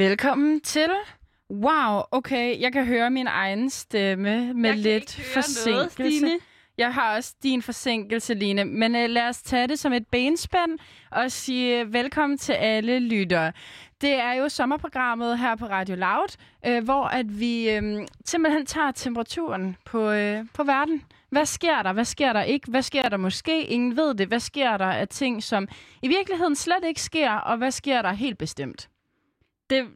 Velkommen til. Wow, okay, jeg kan høre min egen stemme med Jeg kan lidt ikke høre noget, forsinkelse. Stine. jeg har også din forsinkelse, Line. Men uh, lad os tage det som et benspænd og sige uh, velkommen til alle lyttere. Det er jo sommerprogrammet her på Radio Loud, uh, hvor at vi uh, simpelthen tager temperaturen på, uh, på verden. Hvad sker der? Hvad sker der ikke? Hvad sker der måske? Ingen ved det. Hvad sker der af ting, som i virkeligheden slet ikke sker? Og hvad sker der helt bestemt? Det,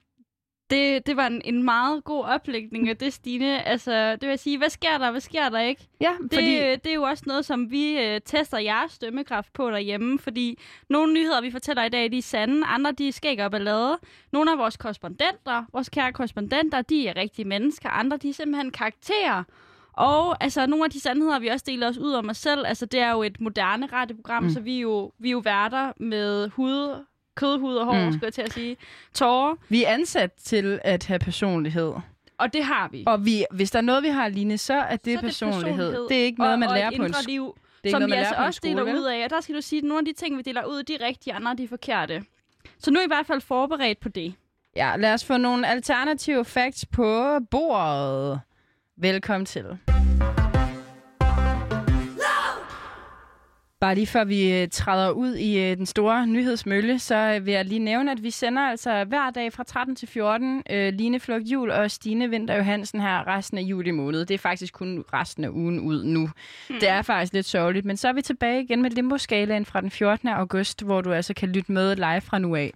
det, det var en, en meget god oplægning af det, Stine. Altså, det vil jeg sige, hvad sker der, hvad sker der ikke? Ja, Det, fordi... det er jo også noget, som vi øh, tester jeres dømmekraft på derhjemme, fordi nogle nyheder, vi fortæller i dag, de er sande, andre de er skæg og ballade. Nogle af vores korrespondenter, vores kære korrespondenter, de er rigtige mennesker, andre de er simpelthen karakterer. Og altså, nogle af de sandheder, vi også deler os ud om os selv, altså det er jo et moderne radioprogram, mm. så vi er, jo, vi er jo værter med hud, kødhud og hår, Mm. skulle jeg til at sige, tårer, Vi er ansat til at have personlighed. og det har vi. Og vi, hvis der er noget, vi har, Line, så er det, Så er det personlighed. personlighed. Det er ikke noget, og, man og lærer på en liv, Det er som noget, vi altså også skole, deler vel? ud af. Og der skal du sige, at nogle af de ting, vi deler ud, de er rigtige, andre de er forkerte. Så nu er I i hvert fald forberedt på det. Ja, lad os få nogle alternative facts på bordet. Velkommen til. Bare lige før vi øh, træder ud i øh, den store nyhedsmølle, så øh, vil jeg lige nævne, at vi sender altså hver dag fra 13 til 14 øh, Line Flok Jul og Stine Vinter Johansen her resten af juli måned. Det er faktisk kun resten af ugen ud nu. Hmm. Det er faktisk lidt sørgeligt, men så er vi tilbage igen med Limbo-skalaen fra den 14. august, hvor du altså kan lytte med live fra nu af.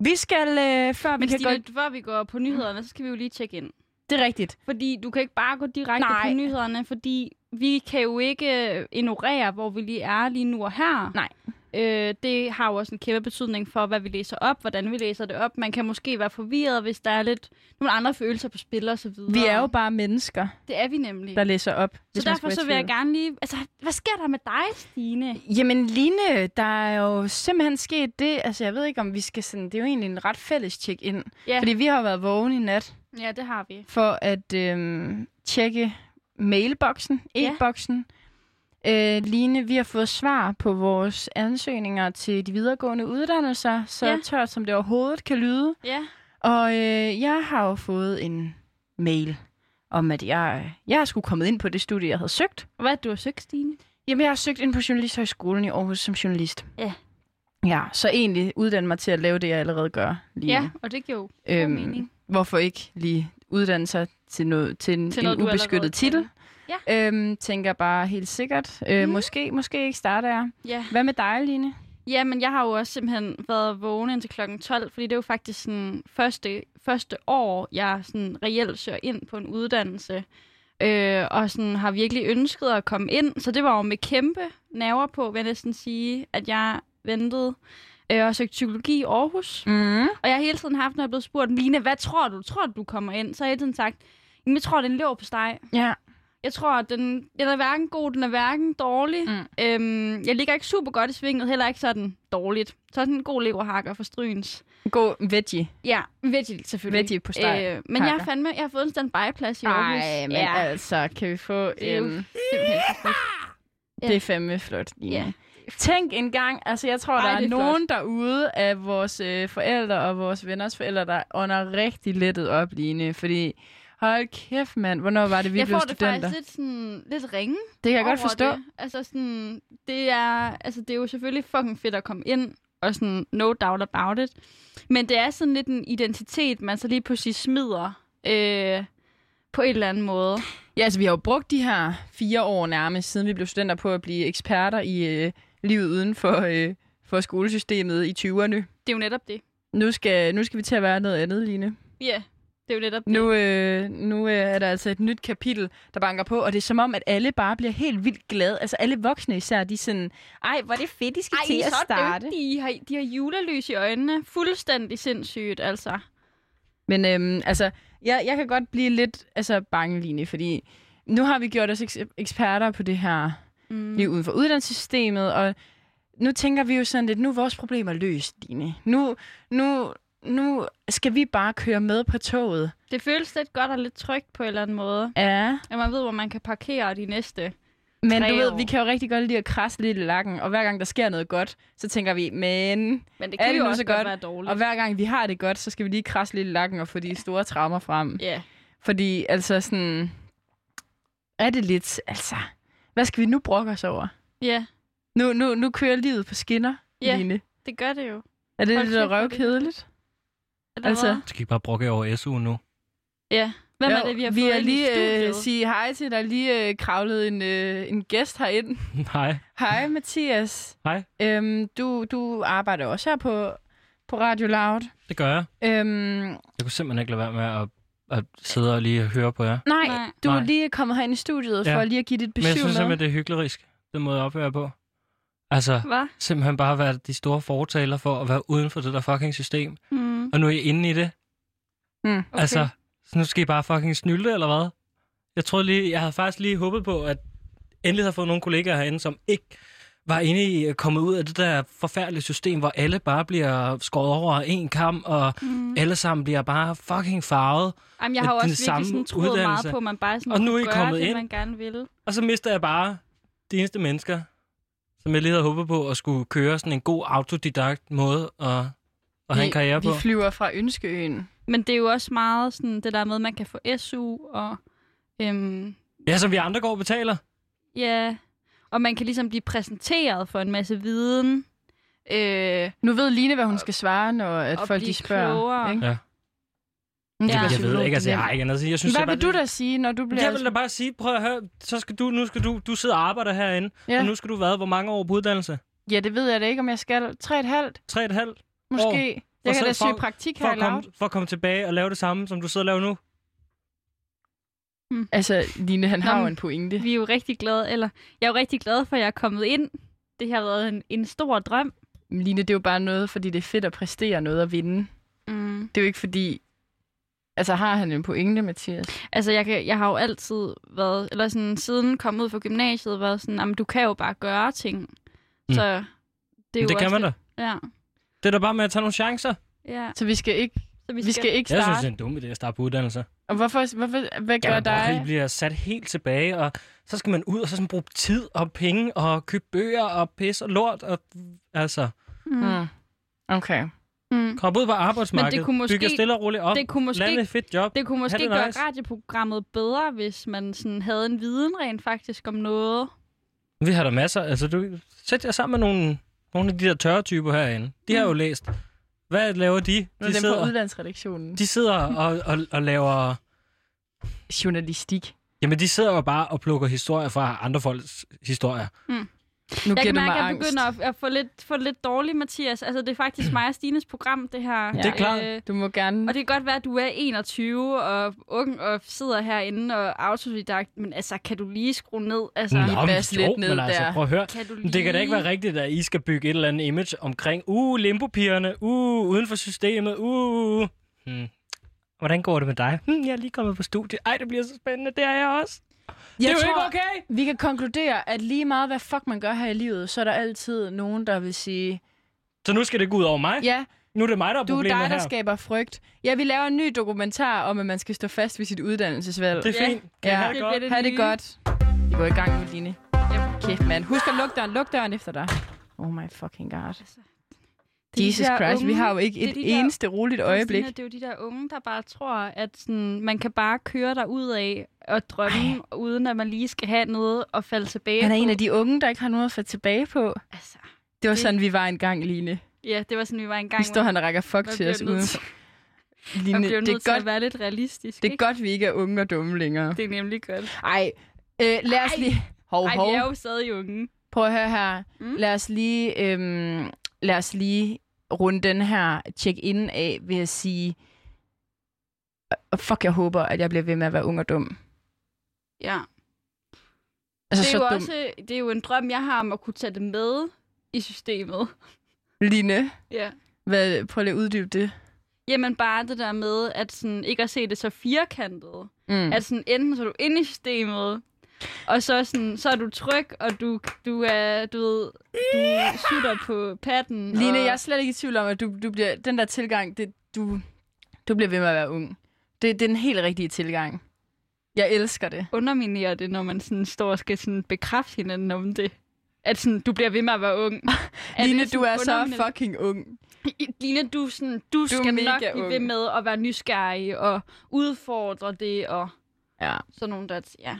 Vi skal, øh, før vi kan Stine, gå... før vi går på nyhederne, så skal vi jo lige tjekke ind. Det er rigtigt. Fordi du kan ikke bare gå direkte Nej. på nyhederne, fordi vi kan jo ikke øh, ignorere, hvor vi lige er lige nu og her. Nej. Øh, det har jo også en kæmpe betydning for, hvad vi læser op, hvordan vi læser det op. Man kan måske være forvirret, hvis der er lidt nogle andre følelser på spil og så videre. Vi er jo bare mennesker, Det er vi nemlig. der læser op. så derfor så vil jeg gerne lige... Altså, hvad sker der med dig, Stine? Jamen Line, der er jo simpelthen sket det, altså jeg ved ikke om vi skal sådan, det er jo egentlig en ret fælles check-in. Ja, Fordi vi har været vågne i nat ja det har vi. for at øhm, tjekke mailboksen, Ja. e-boksen. Øh, Line, vi har fået svar på vores ansøgninger til de videregående uddannelser, så Ja. ja. tørt som det overhovedet kan lyde. Ja, Og øh, jeg har jo fået en mail om, at jeg, jeg er sgu kommet ind på det studie, jeg havde søgt. hvad du har søgt, Stine? Jamen, jeg har søgt ind på Journalisthøjskolen i Aarhus som journalist. Ja. Ja, så egentlig uddanne mig til at lave det, jeg allerede gør lige Ja, og det giver jo Øhm, mening. Hvorfor ikke lige uddanne sig til, noget, til en, Til en noget, allerede ubeskyttet titel? Ja. Øhm, tænker bare helt sikkert. Øh, Mhm. Måske, måske ikke starter jeg. Ja. Hvad med dig, Line? Ja, men jeg har jo også simpelthen været vågen indtil klokken 12, fordi det er jo faktisk sådan første, første år, jeg sådan reelt søger ind på en uddannelse. Øh, og sådan har virkelig ønsket at komme ind. Så det var jo med kæmpe nerver på, vil jeg næsten sige, at jeg ventede øh, og søgte psykologi i Aarhus. Mm. Og jeg har hele tiden haft, når jeg er blevet spurgt, Line, hvad tror du? Tror du, du kommer ind? Så har jeg hele tiden sagt, "Jamen, jeg tror, det er en lever på steg. Ja. Jeg tror, at den, den er hverken god, den er hverken dårlig. Mm. Øhm, jeg ligger ikke super godt i svinget, heller ikke sådan dårligt. Så sådan en god leverhakker for stryns. God veggie. Ja, veggie selvfølgelig. Veggie på steg. Øh, men jeg har fandme, jeg har fået en standby-plads i Aarhus. Nej, men ja, altså, kan vi få det er en... fedt. Ja. Det er fandme flot, Line. Ja. Tænk en gang, altså jeg tror, Ej, der er, det er flot. nogen derude af vores øh, forældre og vores venners forældre, der ånder rigtig lettet op, Line. Fordi, hold kæft mand, hvornår var det, vi jeg blev får det studenter? faktisk lidt, sådan, lidt ringe det kan jeg godt forstå. Det. Altså sådan, det er, altså det er jo selvfølgelig fucking fedt at komme ind, og sådan no doubt about it. Men det er sådan lidt en identitet, man så lige pludselig smider øh, på en eller anden måde. Ja, altså vi har jo brugt de her fire år nærmest, siden vi blev studenter på at blive eksperter i øh, livet uden for, øh, for skolesystemet i 20'erne. Det er jo netop det. Nu skal, nu skal vi til at være noget andet, Line. Ja, det er jo netop det. Nu, øh, nu øh, er der altså et nyt kapitel, der banker på, og det er som om, at alle bare bliver helt vildt glade. Altså alle voksne især, de er sådan, ej, hvor er det fedt, de skal Ej, til I at starte. dygtige. I har, de har julelys i øjnene. Fuldstændig sindssygt, altså. Men øhm, altså, jeg, jeg kan godt blive lidt altså, bange, Line, fordi nu har vi gjort os eks- eksperter på det her Mm. liv uden for uddannelsessystemet, og nu tænker vi jo sådan lidt, nu er vores problemer løst, Line. Nu, nu, nu skal vi bare køre med på toget. Det føles lidt godt og lidt trygt på en eller anden måde. Ja, At man ved, hvor man kan parkere de næste Men du ved, år. vi kan jo rigtig godt lide at krasse lidt i lakken, og hver gang der sker noget godt, så tænker vi, men... Men det Er kan det jo også så godt være dårligt. Og hver gang vi har det godt, så skal vi lige krasse lidt i lakken og få de store traumer frem. Ja. Fordi altså sådan... Er det lidt... Altså... Hvad skal vi nu brokke os over? ja, Nu, nu, nu kører livet på skinner, Ja. Line. det gør det jo. Er det Hold lidt er røvkedeligt? Eller Altså, hvad? Skal I bare brokke over SU nu? Ja. Hvem er det, vi har vi fået er lige øh, sige hej til, der er lige øh, kravlet en, øh, en gæst herind. Nej. Hej, Mathias. Hej. Øhm, du, du arbejder også her på, på Radio Loud. Det gør jeg. Øhm, Jeg kunne simpelthen ikke lade være med at, at sidde og lige høre på jer. nej, Nej. du er lige kommet herind i studiet Ja. for lige at give dit Men jeg besøg synes med. simpelthen, det er hyklerisk, den måde at opføre på. Altså, Hvad? simpelthen bare være de store fortaler for at være uden for det der fucking system. Mm. Og nu er I inde i det. Mm. Okay. Altså, så nu skal I bare fucking snylte, eller hvad? Jeg troede lige, jeg havde faktisk lige håbet på, at endelig havde fået nogle kollegaer herinde, som ikke var inde i øh, kommet ud af det der forfærdelige system, hvor alle bare bliver skåret over en kam, og Mm. alle sammen bliver bare fucking farvet. Jamen, jeg har jo også samme virkelig sådan troet uddannelse. meget på, at man bare sådan Og nu er I gøre kommet det, ind. man gerne vil. Og så mister jeg bare de eneste mennesker, som jeg lige havde håbet på at skulle køre sådan en god autodidakt måde at, at have en karriere vi, på. Vi flyver fra Ønskeøen. Men det er jo også meget sådan det der med, at man kan få SU, og øhm, Ja, som vi andre går og betaler. ja, og man kan ligesom blive præsenteret for en masse viden. Øh, Nu ved Line, hvad hun skal svare, når at Og folk de spørger. klogere. Ikke? Ja. Det Ja. Jeg ved ikke, altså jeg har det ikke andet at sige. Jeg er synes, Hvad bare, vil du da sige, når du bliver... Jeg vil da bare sige, prøv at høre, så skal du, nu skal du, du sidder og arbejder herinde, Ja. og nu skal du være hvor mange år på uddannelse? Ja, det ved jeg da ikke, om jeg skal. Tre og et halvt, Tre og et halvt? Måske. År. Jeg kan da søge praktik For her i at, komme, for at komme tilbage og lave det samme, som du sidder og laver nu? Altså, Line, han har Nå, jo men- en pointe. vi er jo rigtig glade, eller jeg er jo rigtig glad for, at jeg er kommet ind. Det har været en, en stor drøm. Line, det er jo bare noget, fordi det er fedt at præstere noget og vinde. Mm. Det er jo ikke fordi... Altså, har han en pointe, Mathias? Altså, jeg, kan, jeg har jo altid været, eller sådan siden kommet ud fra gymnasiet, været sådan, jamen, du kan jo bare gøre ting. Mm. Så det er jo det kan man da. Ja, Det er da bare med at tage nogle chancer. ja. Så vi skal ikke, Så vi skal ikke Jeg synes, starte. det er en dum idé at starte på uddannelse. Og hvorfor, hvorfor, hvad gør Ja, I dig? bliver sat helt tilbage, og så skal man ud og så sådan bruge tid og penge og købe bøger og pis og lort. Og, altså, Mm. Mm. Okay. Mm. kom ud på arbejdsmarkedet, kunne måske- bygge stille og roligt op, Det kunne måske, lande et fedt job. det kunne måske det gøre nice. radioprogrammet bedre, hvis man sådan havde en viden rent faktisk om noget. Vi har der masser. Altså, du, sæt jer sammen med nogle, nogle af de der tørre typer herinde. De har jo læst. Hvad laver de? Er De dem på sidder, udlandsredaktionen. de sidder og, og, og laver... Journalistik. Jamen, de sidder jo bare og plukker historier fra andre folks historier. Nu Jeg kan mærke, at jeg angst. begynder at, at få, lidt, få lidt dårligt, Mathias. Altså, det er faktisk mig og Stines program, det her. Ja. Det er klart. Øh, Du må gerne... og det kan godt være, at du er 21 og ung og sidder herinde og autodidakt, men altså, kan du lige skrue ned? Altså, Nå. bas lidt ned men altså, der. prøv at høre. kan du lige... Det kan da ikke være rigtigt, at I skal bygge et eller andet image omkring, uh, limbopigerne, uh, uden for systemet, uh. Hmm. Hvordan går det med dig? Hmm, jeg er lige kommet på studie. Ej, det bliver så spændende. Det er jeg også. Jeg det er jo tror, ikke okay. Vi kan konkludere, at lige meget hvad fuck man gør her i livet, så er der altid nogen, der vil sige, Så nu skal det gå ud over mig? ja, Nu er det mig, der er du er problemet dig, der her. skaber frygt. Ja, vi laver en ny dokumentar om, at man skal stå fast ved sit uddannelsesvalg. Det er Ja. fint. Kan Ja. ja. Det det godt? det Ha' det godt. Vi går i gang nu, Line. Kæft, mand. Husk at lukke døren. Luk døren efter dig. Oh my fucking god. Altså, Det de Jesus der Christ, vi unge- har jo ikke et de der- eneste roligt øjeblik. Det er jo de der unge, der bare tror, at sådan, man kan bare køre der ud af og drømme, Ej. uden at man lige skal have noget at falde tilbage Han er på. en af de unge, der ikke har noget at få tilbage på. Altså, Det var Det- sådan, vi var engang, Line. ja, det var sådan, vi var engang. Nu står han og rækker fuck til os. Man Line, det er til at godt, være lidt realistisk, det er ikke? godt, vi ikke er unge og dumme længere. Det er nemlig godt. Ej, øh, lad os Ej. lige... Hov, Ej, hov. vi er jo stadig unge. Prøv at høre her. Mm. Lad os lige, øhm, lad os lige runde den her check-in af ved at sige, fuck, jeg håber, at jeg bliver ved med at være ung og dum. Ja. Altså, det, er så jo dum. også, det er jo en drøm, jeg har om at kunne tage det med i systemet. Line, Ja. hvad, prøv lige at uddybe det. Jamen bare det der med, at sådan, ikke at se det så firkantet. Mm. At sådan, enten så er du inde i systemet, og så, sådan, så er du tryg, og du, du er, du ved, du sutter på patten. Line, og... jeg er slet ikke i tvivl om, at du, du bliver, den der tilgang, det, du, du bliver ved med at være ung. Det, det er den helt rigtige tilgang. Jeg elsker det. underminerer det, når man sådan står og skal sådan bekræfte hinanden om det. At sådan, du bliver ved med at være ung. Er Line, du er så fucking ung. Line, du, sådan, du, du skal nok blive ved med at være nysgerrig og udfordre det og Ja. sådan nogle der... Ja.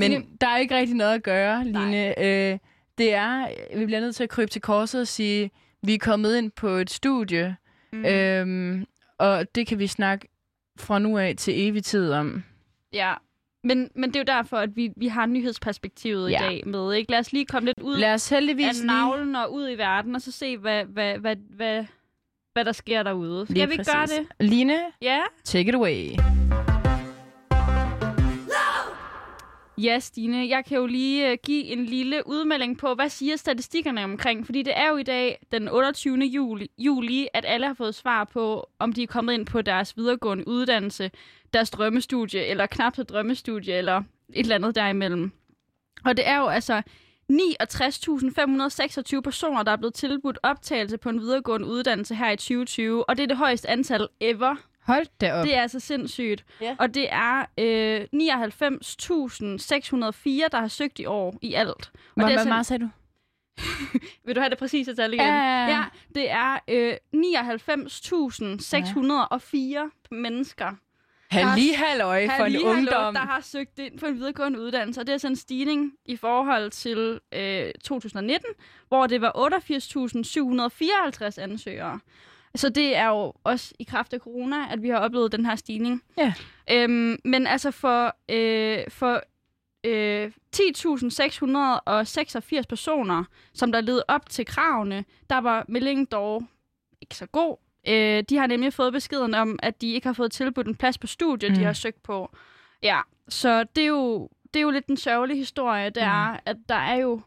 Men Line- der er ikke rigtig noget at gøre. Line. Øh, det er, vi bliver nødt til at krybe til korset og sige, vi er kommet ind på et studie, Mm. øhm, og det kan vi snakke fra nu af til evig tid om. ja. Men, men det er jo derfor, at vi, vi har nyhedsperspektivet Ja. i dag med. Ikke? Lad os lige komme lidt ud Lad os af heldigvis lige... navlen og ud i verden, og så se, hvad, hvad, hvad, hvad, hvad der sker derude. Skal Lige vi præcis. gøre det? Line, Ja. take it away. Ja, Stine, jeg kan jo lige øh, give en lille udmelding på, hvad siger statistikkerne omkring? Fordi det er jo i dag, den 28. Juli, juli, at alle har fået svar på, om de er kommet ind på deres videregående uddannelse, deres drømmestudie, eller knap så drømmestudie, eller et eller andet derimellem. Og det er jo altså 69.526 personer, der er blevet tilbudt optagelse på en videregående uddannelse her i 2020, og det er det højeste antal ever. Hold da op. Det er altså sindssygt. Ja. Og det er øh, 99.604, der har søgt i år i alt. Og Hvor det er hvor sådan- meget sagde du? Vil du have det præcise tal igen? Ja, ja, ja. ja det er øh, 99.604 mennesker, Halli halløj for en ungdom. der har søgt ind på en videregående uddannelse. Og det er altså en stigning i forhold til øh, 2019, hvor det var 88.754 ansøgere. Så det er jo også i kraft af corona, at vi har oplevet den her stigning. Ja. Øhm, men altså for, øh, for øh, 10.686 personer, som der led op til kravene, der var meldingen dog ikke så god. Øh, de har nemlig fået beskeden om, at de ikke har fået tilbudt en plads på studiet, mm. de har søgt på. Ja, så det er jo, det er jo lidt den sørgelige historie, det Mm. er, at der er jo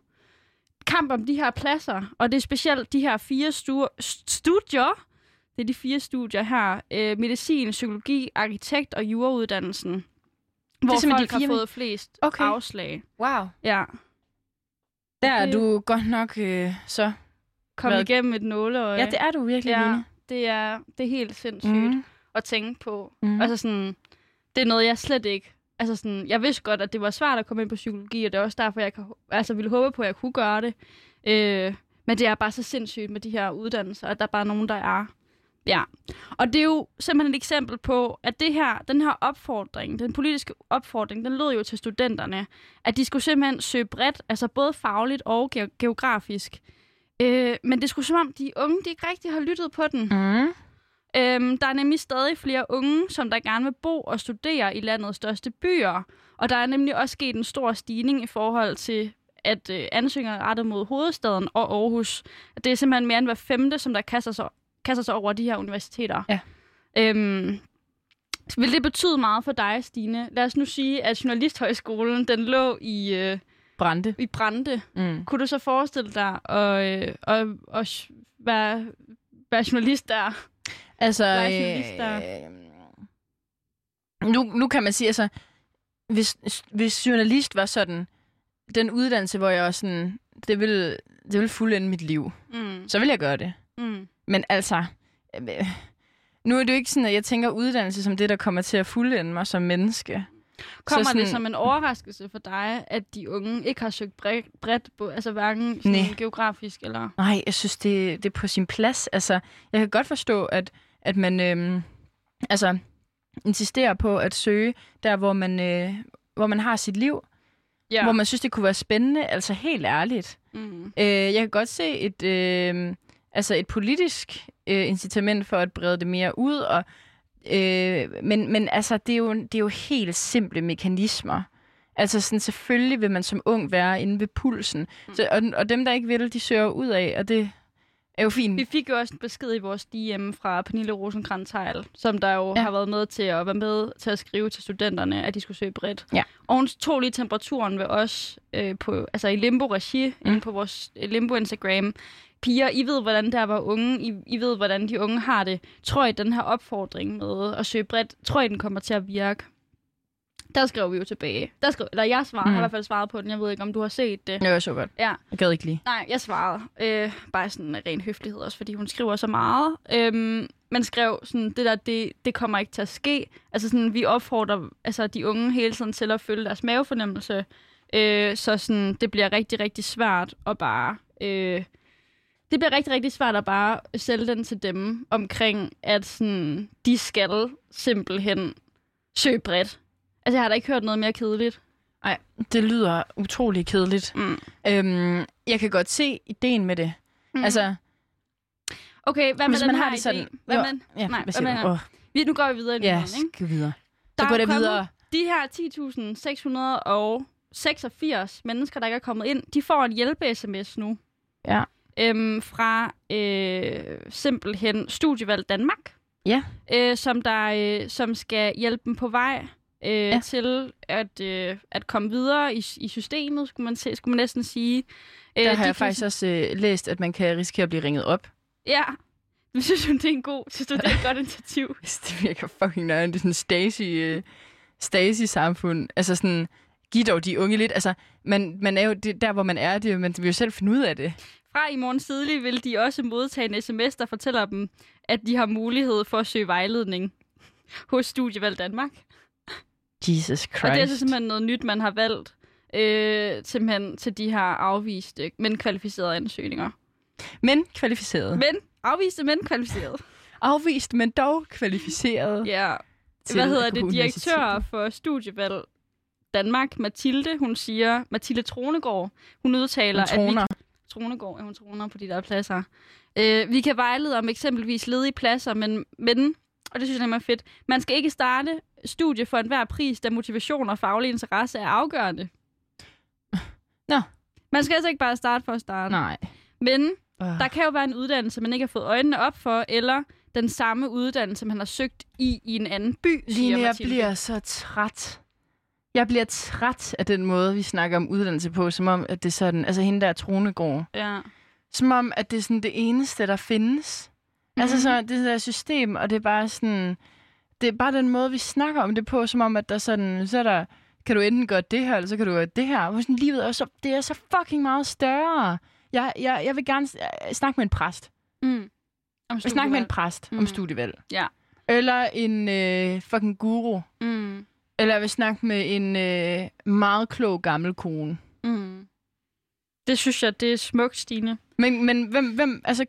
kamp om de her pladser, og det er specielt de her fire stu- st- studier, det er de fire studier her, øh, medicin, psykologi, arkitekt og jurauddannelsen, hvor simpelthen folk de fire har fået flest Okay. afslag. Wow. Ja, Der er Det- du godt nok øh, så... kom Hvad? igennem et nåleøje. Ja, det er du virkelig, ja, Line. det er, det er helt sindssygt. Mm. at tænke på. Mm. Altså sådan, det er noget, jeg slet ikke... Altså sådan, jeg vidste godt, at det var svært at komme ind på psykologi, og det er også derfor, jeg kan, altså ville håbe på, at jeg kunne gøre det. Øh, men det er bare så sindssygt med de her uddannelser, at der er bare nogen, der er. Ja. Og det er jo simpelthen et eksempel på, at det her, den her opfordring, den politiske opfordring, den lød jo til studenterne, at de skulle simpelthen søge bredt, altså både fagligt og ge- geografisk. Øh, men det skulle som om, de unge, de ikke rigtig har lyttet på den. Mm. Øhm, der er nemlig stadig flere unge, som der gerne vil bo og studere i landets største byer. Og der er nemlig også sket en stor stigning i forhold til, at øh, ansøgninger er rettet mod hovedstaden og Aarhus. Det er simpelthen mere end hver femte, som der kaster sig, kaster sig over de her universiteter. Ja. Øhm, vil det betyde meget for dig, Stine? Lad os nu sige, at Journalisthøjskolen den lå i, øh, Brande. i Brande. Mm. Kunne du så forestille dig at, øh, at, at være, være journalist der? Altså, Der er journalister. øh, nu, nu kan man sige, altså, hvis, hvis journalist var sådan, den uddannelse, hvor jeg var sådan, det vil, det vil fuldende mit liv, Mm. så vil jeg gøre det. Mm. Men altså, øh, nu er det jo ikke sådan, at jeg tænker uddannelse som det, der kommer til at fuldende mig som menneske. Kommer sådan- det som en overraskelse for dig, at de unge ikke har søgt bredt, på, altså hverken sådan Nej. geografisk eller... Nej, jeg synes, det, det er på sin plads. Altså, jeg kan godt forstå, at, at man øhm, altså, insisterer på at søge der, hvor man, øh, hvor man har sit liv. Ja. Hvor man synes, det kunne være spændende. Altså, helt ærligt. Mm. Øh, jeg kan godt se et, øh, altså et politisk øh, incitament for at brede det mere ud. Og, øh, men, men altså, det er, jo, det er jo helt simple mekanismer. Altså sådan, selvfølgelig vil man som ung være inde ved pulsen. Så, og, og dem, der ikke vil, de søger ud af, og det er jo fint. Vi fik jo også en besked i vores DM fra Pernille rosenkrantz som der jo Ja. ja. har været med til at være med til at skrive til studenterne, at de skulle søge bredt. Ja. Og hun tog lige temperaturen ved os øh, på, altså i Limbo-regi, mm. inde på vores øh, Limbo-Instagram. Piger, I ved, hvordan der var unge. I, I ved, hvordan de unge har det. Tror I, den her opfordring med at søge bredt, tror I, den kommer til at virke? Der skrev vi jo tilbage. Der skrev, eller jeg svarede, Mm. mm. har i hvert fald svaret på den. Jeg ved ikke, om du har set det. Det var så godt. Ja. Jeg gad ikke lige. Nej, jeg svarede. Øh, bare sådan en ren høflighed også, fordi hun skriver så meget. Øhm, man skrev sådan, det der, det, det kommer ikke til at ske. Altså sådan, vi opfordrer altså, de unge hele tiden til at følge deres mavefornemmelse. Øh, så sådan, det bliver rigtig, rigtig svært at bare... Øh, det bliver rigtig, rigtig svært at bare sælge den til dem omkring, at sådan, de skal simpelthen søge bredt. Altså, jeg har da ikke hørt noget mere kedeligt. Nej, det lyder utrolig kedeligt. Mm. Øhm, jeg kan godt se ideen med det. Mm. Altså, Okay, hvad med hvis den man har det sådan... idé? Hvad Jo, med, ja, nej, hvad hvad den? Åh, Vi, nu går vi videre ja, skal videre. Der Så går det videre. De her 10.686 mennesker, der ikke er kommet ind, de får en hjælpe-sms nu. Ja. Øhm, fra øh, simpelthen Studievalg Danmark. Ja. Øh, som, der, øh, som skal hjælpe dem på vej øh, ja. til at, øh, at komme videre i, i systemet, skulle man, se, skulle man næsten sige. Øh, Der de har jeg kan- faktisk også øh, læst, at man kan risikere at blive ringet op. Ja. Synes du, det er en god, synes du, det er et godt initiativ? Det virker fucking nøjeren. Det er sådan Stasi, øh, Stasi-samfund. Altså sådan, giv dog de unge lidt. Altså, man, man er jo det, der, hvor man er, det, man vil jo selv finde ud af det. Fra i morgen tidlig vil de også modtage en sms, der fortæller dem, at de har mulighed for at søge vejledning hos Studievalg Danmark. Jesus Christ. Og det er altså simpelthen noget nyt, man har valgt øh, simpelthen til de her afviste, men kvalificerede ansøgninger. Men kvalificeret. Men afviste, men kvalificerede. Afvist, men dog kvalificeret. Ja. Hvad hedder det? Direktør for Studievalg Danmark, Mathilde, hun siger, Mathilde Tronegård, hun udtaler, Hun at vi. Tronegård, ja, hun troner på de der pladser. Øh, vi kan vejlede om eksempelvis ledige pladser, men, men, og det synes jeg er fedt, man skal ikke starte studie for enhver pris, da motivation og faglig interesse er afgørende. Nå. Man skal altså ikke bare starte for at starte. Nej. Men Uh. der kan jo være en uddannelse, man ikke har fået øjnene op for, eller den samme uddannelse, man har søgt i i en anden by, Line, jeg bliver så træt. Jeg bliver træt af den måde, vi snakker om uddannelse på, som om, at det er sådan, altså hende der er Tronegård. Ja. Som om, at det er sådan det eneste, der findes. Mm-hmm. Altså så det der system, og det er bare sådan, det er bare den måde, vi snakker om det på, som om, at der er sådan, så er der, kan du enten gøre det her, eller så kan du gøre det her. Hvor sådan, livet er så, det er så fucking meget større. Jeg, jeg, jeg vil gerne øh, snakke med en præst. Mm. Om snakke med en præst mm. Mm. om studievalg. Ja. Eller en øh, fucking guru. Mm. Eller jeg vil snakke med en øh, meget klog gammel kone. Mm. Det synes jeg, det er smukt, Stine. Men, men hvem, hvem, altså,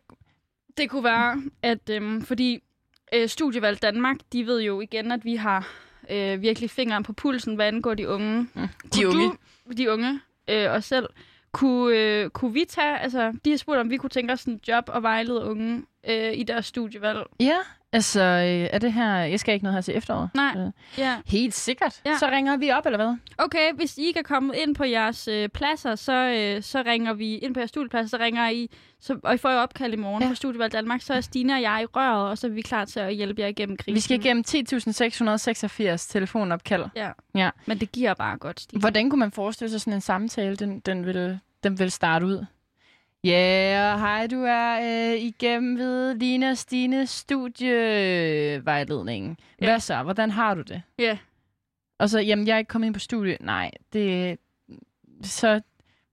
Det kunne være, at øhm, fordi øh, Studievalg Danmark, de ved jo igen, at vi har øh, virkelig fingeren på pulsen, hvad angår de unge. de Kunne unge. Du, de unge, øh, os selv. Kunne, øh, kunne vi tage, altså, de har spurgt, om vi kunne tænke os en job og vejlede unge øh, i deres studievalg. Ja, altså, øh, er det her, jeg skal ikke noget her til efteråret. Nej. Øh, Ja. Helt sikkert. Ja. Så ringer vi op, eller hvad? Okay, hvis I ikke er kommet ind på jeres øh, pladser, så, øh, så ringer vi ind på jeres studiepladser, så ringer I, så, og I får jo opkald i morgen Ja. på Studievalg Danmark, så er Stine og jeg i røret, og så er vi klar til at hjælpe jer igennem krisen. Vi skal igennem 10.686 telefonopkald. Ja. Ja. Men det giver bare godt, Stine. Hvordan kunne man forestille sig sådan en samtale, den, den, vil, den vil starte ud? Ja, yeah, hej, du er øh, igennem ved Lina og Stines studievejledning. Ja. Hvad så? Hvordan har du det? Ja. Og så, jamen, jeg er ikke kommet ind på studie. Nej, det... Så,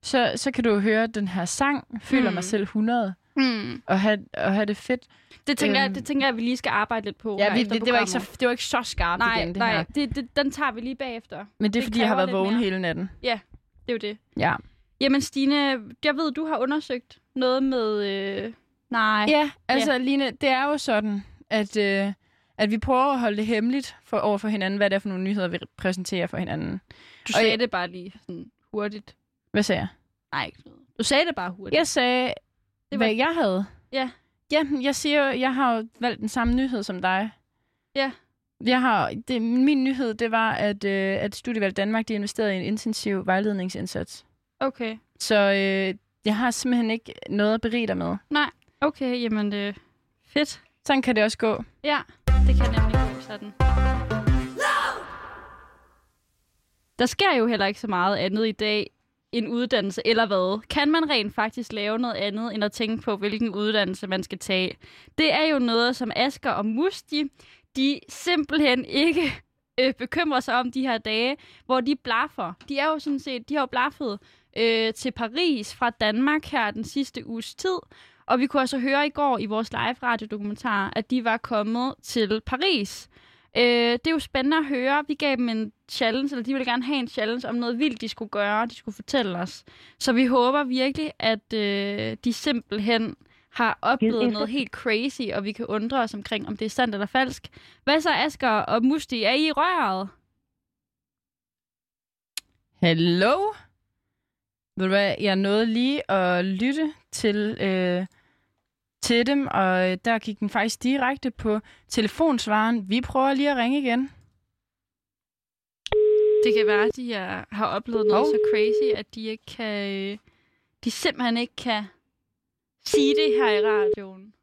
så, så kan du høre den her sang, Føler Mm. mig selv 100, Hmm. og have, og have det fedt. Det, tænker jeg, Øhm. det tænker jeg, at vi lige skal arbejde lidt på Ja, vi, det, det, var ikke så, det var ikke så skarpt Nej, igen, det nej, her. det, det, den tager vi lige bagefter. Men det er, det fordi jeg har været vågen mere. hele natten. Det er jo det. Ja. Jamen Stine, jeg ved, du har undersøgt noget med... Øh... Nej. Ja, altså Line, det er jo sådan, at, øh, at vi prøver at holde det hemmeligt for, over for hinanden, hvad det er for nogle nyheder, vi præsenterer for hinanden. Du Og sagde jeg- det bare lige sådan hurtigt. Hvad sagde jeg? Nej, ikke noget. Du sagde det bare hurtigt. Jeg sagde, Det det var- hvad jeg havde. Ja. Ja, jeg siger jo, jeg har jo valgt den samme nyhed som dig. Ja. Jeg har, det, min nyhed, det var, at, øh, at Studievalg Danmark, de investerede i en intensiv vejledningsindsats. Okay. Så øh, jeg har simpelthen ikke noget at berige dig med. Okay, jamen det fedt. Sådan kan det også gå. Ja, det kan nemlig gå sådan. Der sker jo heller ikke så meget andet i dag end uddannelse, eller hvad? Kan man rent faktisk lave noget andet, end at tænke på, hvilken uddannelse man skal tage? Det er jo noget, som Asker og Musti, de simpelthen ikke øh, bekymrer sig om de her dage, hvor de blaffer. De er jo sådan set, de har jo blaffet øh, til Paris fra Danmark her den sidste uges tid, Og vi kunne også høre i går i vores live radiodokumentar, at de var kommet til Paris. Øh, det er jo spændende at høre. Vi gav dem en challenge, eller de ville gerne have en challenge om noget vildt, de skulle gøre, de skulle fortælle os. Så vi håber virkelig, at øh, de simpelthen har oplevet noget helt crazy, og vi kan undre os omkring, om det er sandt eller falsk. Hvad så, Asger og Musti? Er I i røret? Hallo? Ved du hvad, jeg nåede lige at lytte til, øh, til dem, og der gik den faktisk direkte på telefonsvaren. Vi prøver lige at ringe igen. Det kan være, at de er, har oplevet noget Hov. så crazy, at de ikke kan... øh, De simpelthen ikke kan sige det her i radioen.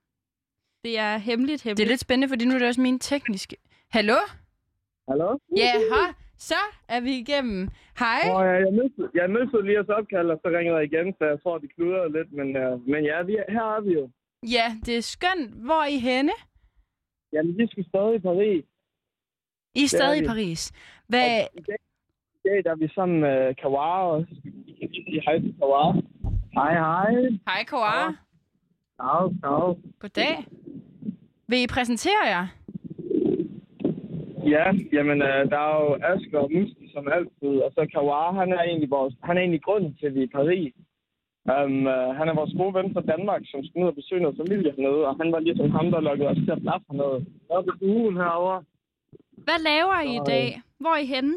Det er hemmeligt, Det er hemmeligt. lidt spændende, fordi nu er det også min tekniske... Hallo? Hallo? Ja, ha. Så er vi igennem. Hej. Hvor jeg, jeg, mistede, jeg mistede lige jeres opkald, og så ringede jeg igen, så jeg tror, det kludrede lidt. Men, uh, men ja, vi, er- her er vi jo. Ja, det er skønt. Hvor er I henne? Jamen, vi skal stadig i Paris. I er stadig i. Paris. Hvad... Og I dag, i dag der er vi sammen med Kawar, og vi kan lige sige hej Kawar. Hej, hej. Hej, Kåre. Ciao, ciao. Goddag. Vil I præsentere jer? Ja, jamen, uh, der er jo Asger og Musti som altid, og så Kawar, han er egentlig, vores, han er egentlig grunden til, at vi er i Paris. Um, uh, han er vores gode ven fra Danmark, som skal ned og besøge noget familie hernede, og han var ligesom ham, der lukkede os til at blaffe hernede. Oppe i ugen herovre. Hvad laver I i Og- dag? Hvor er I henne?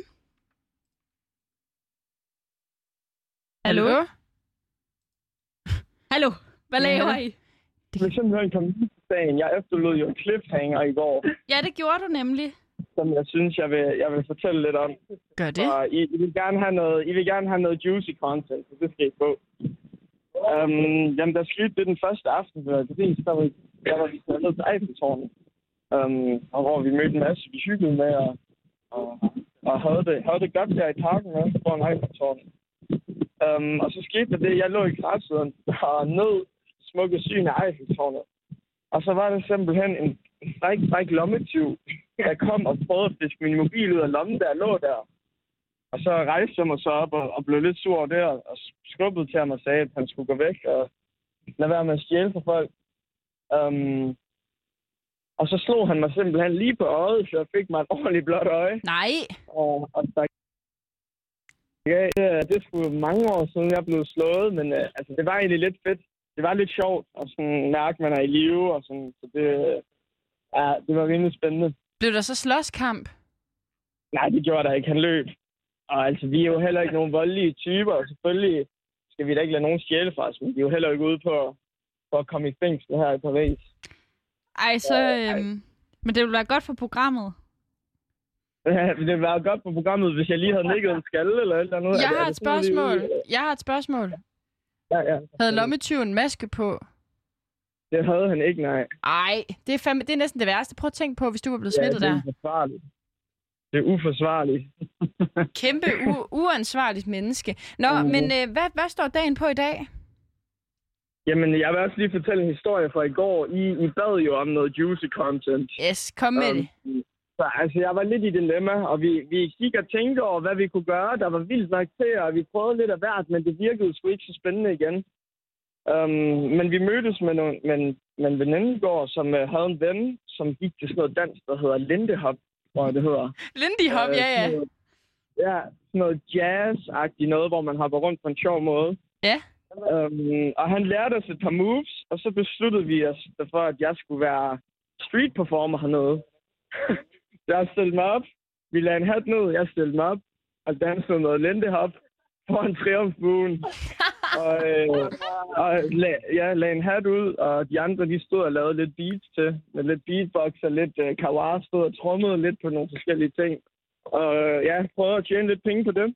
Hallo? Hallo? Hvad Ja. laver I? Det vil simpelthen komme sagen. Jeg efterlod jo en cliffhanger i går, Ja, det gjorde du nemlig. Som jeg synes, jeg vil, jeg vil fortælle lidt om. Gør det. Og I, I, vil gerne have noget, I vil gerne have noget juicy content, så det skal I få. Um, jamen, der skete det den første aften, hvor det der var, der var vi taget ned til Eiffeltårnet. Um, og hvor vi mødte en masse, vi hyggede med, og, og, og havde, det, havde det godt der i parken med foran Eiffeltårnet. Um, og så skete der det, jeg lå i græsset og nød smukke syn af Eiffeltårnet. Og så var der simpelthen en fræk, fræk lommetyv, der kom og prøvede at fiske min mobil ud af lommen, der lå der. Og så rejste jeg mig så op og, og blev lidt sur det, og skubbede til ham og sagde, at han skulle gå væk og lade være med at stjæle for folk. Um, og så slog han mig simpelthen lige på øjet, så jeg fik mig et ordentligt blåt øje. Nej. Og, og stak Ja, det, er sgu mange år siden, jeg blev slået, men uh, altså, det var egentlig lidt fedt. Det var lidt sjovt at sådan, mærke, at man er i live, og sådan, så det, ja, det var rimelig spændende. Blev der så slåskamp? Nej, det gjorde der ikke. Han løb. Og altså, vi er jo heller ikke nogen voldelige typer, og selvfølgelig skal vi da ikke lade nogen stjæle fra os, men vi er jo heller ikke ude på, på at komme i fængsel her i Paris. Ej, så... Øhm, men det vil være godt for programmet. det ville være godt på programmet, hvis jeg lige havde nikket en skalle eller eller andet. Jeg har et spørgsmål. Jeg har et spørgsmål. Ja, ja. Havde lommetyven maske på? Det havde han ikke, nej. Ej, det er, fandme, det er næsten det værste. Prøv at tænke på, hvis du var blevet smittet ja, det der. er uforsvarligt. Det er uforsvarligt. Kæmpe u- uansvarligt menneske. Nå, Mhm. men øh, hvad, hvad står dagen på i dag? Jamen, jeg vil også lige fortælle en historie fra i går. I, I bad jo om noget juicy content. Yes, kom med det. Um, så altså, jeg var lidt i dilemma, og vi, vi gik og tænkte over, hvad vi kunne gøre. Der var vildt nok til, og vi prøvede lidt af hvert, men det virkede sgu ikke så spændende igen. Um, men vi mødtes med, nogle, med, en, med en veninde i går, som uh, havde en ven, som gik til sådan noget dans, der hedder Lindehop, tror jeg, det hedder. Lindy Hop, Øh, ja, ja. noget- Ja, sådan noget jazz-agtigt noget, hvor man hopper rundt på en sjov måde. Ja. Um, og han lærte os et par moves, og så besluttede vi os for, at jeg skulle være street performer hernede. jeg stillede mig op, vi lagde en hat ned, jeg stillede mig op, og dansede noget lindehop foran triumfbuen. og øh, og lag, ja, lagde en hat ud, og de andre de stod og lavede lidt beats til, med lidt beatbox og lidt øh, kawar, stod og trommede lidt på nogle forskellige ting. Og øh, ja, prøvede at tjene lidt penge på dag.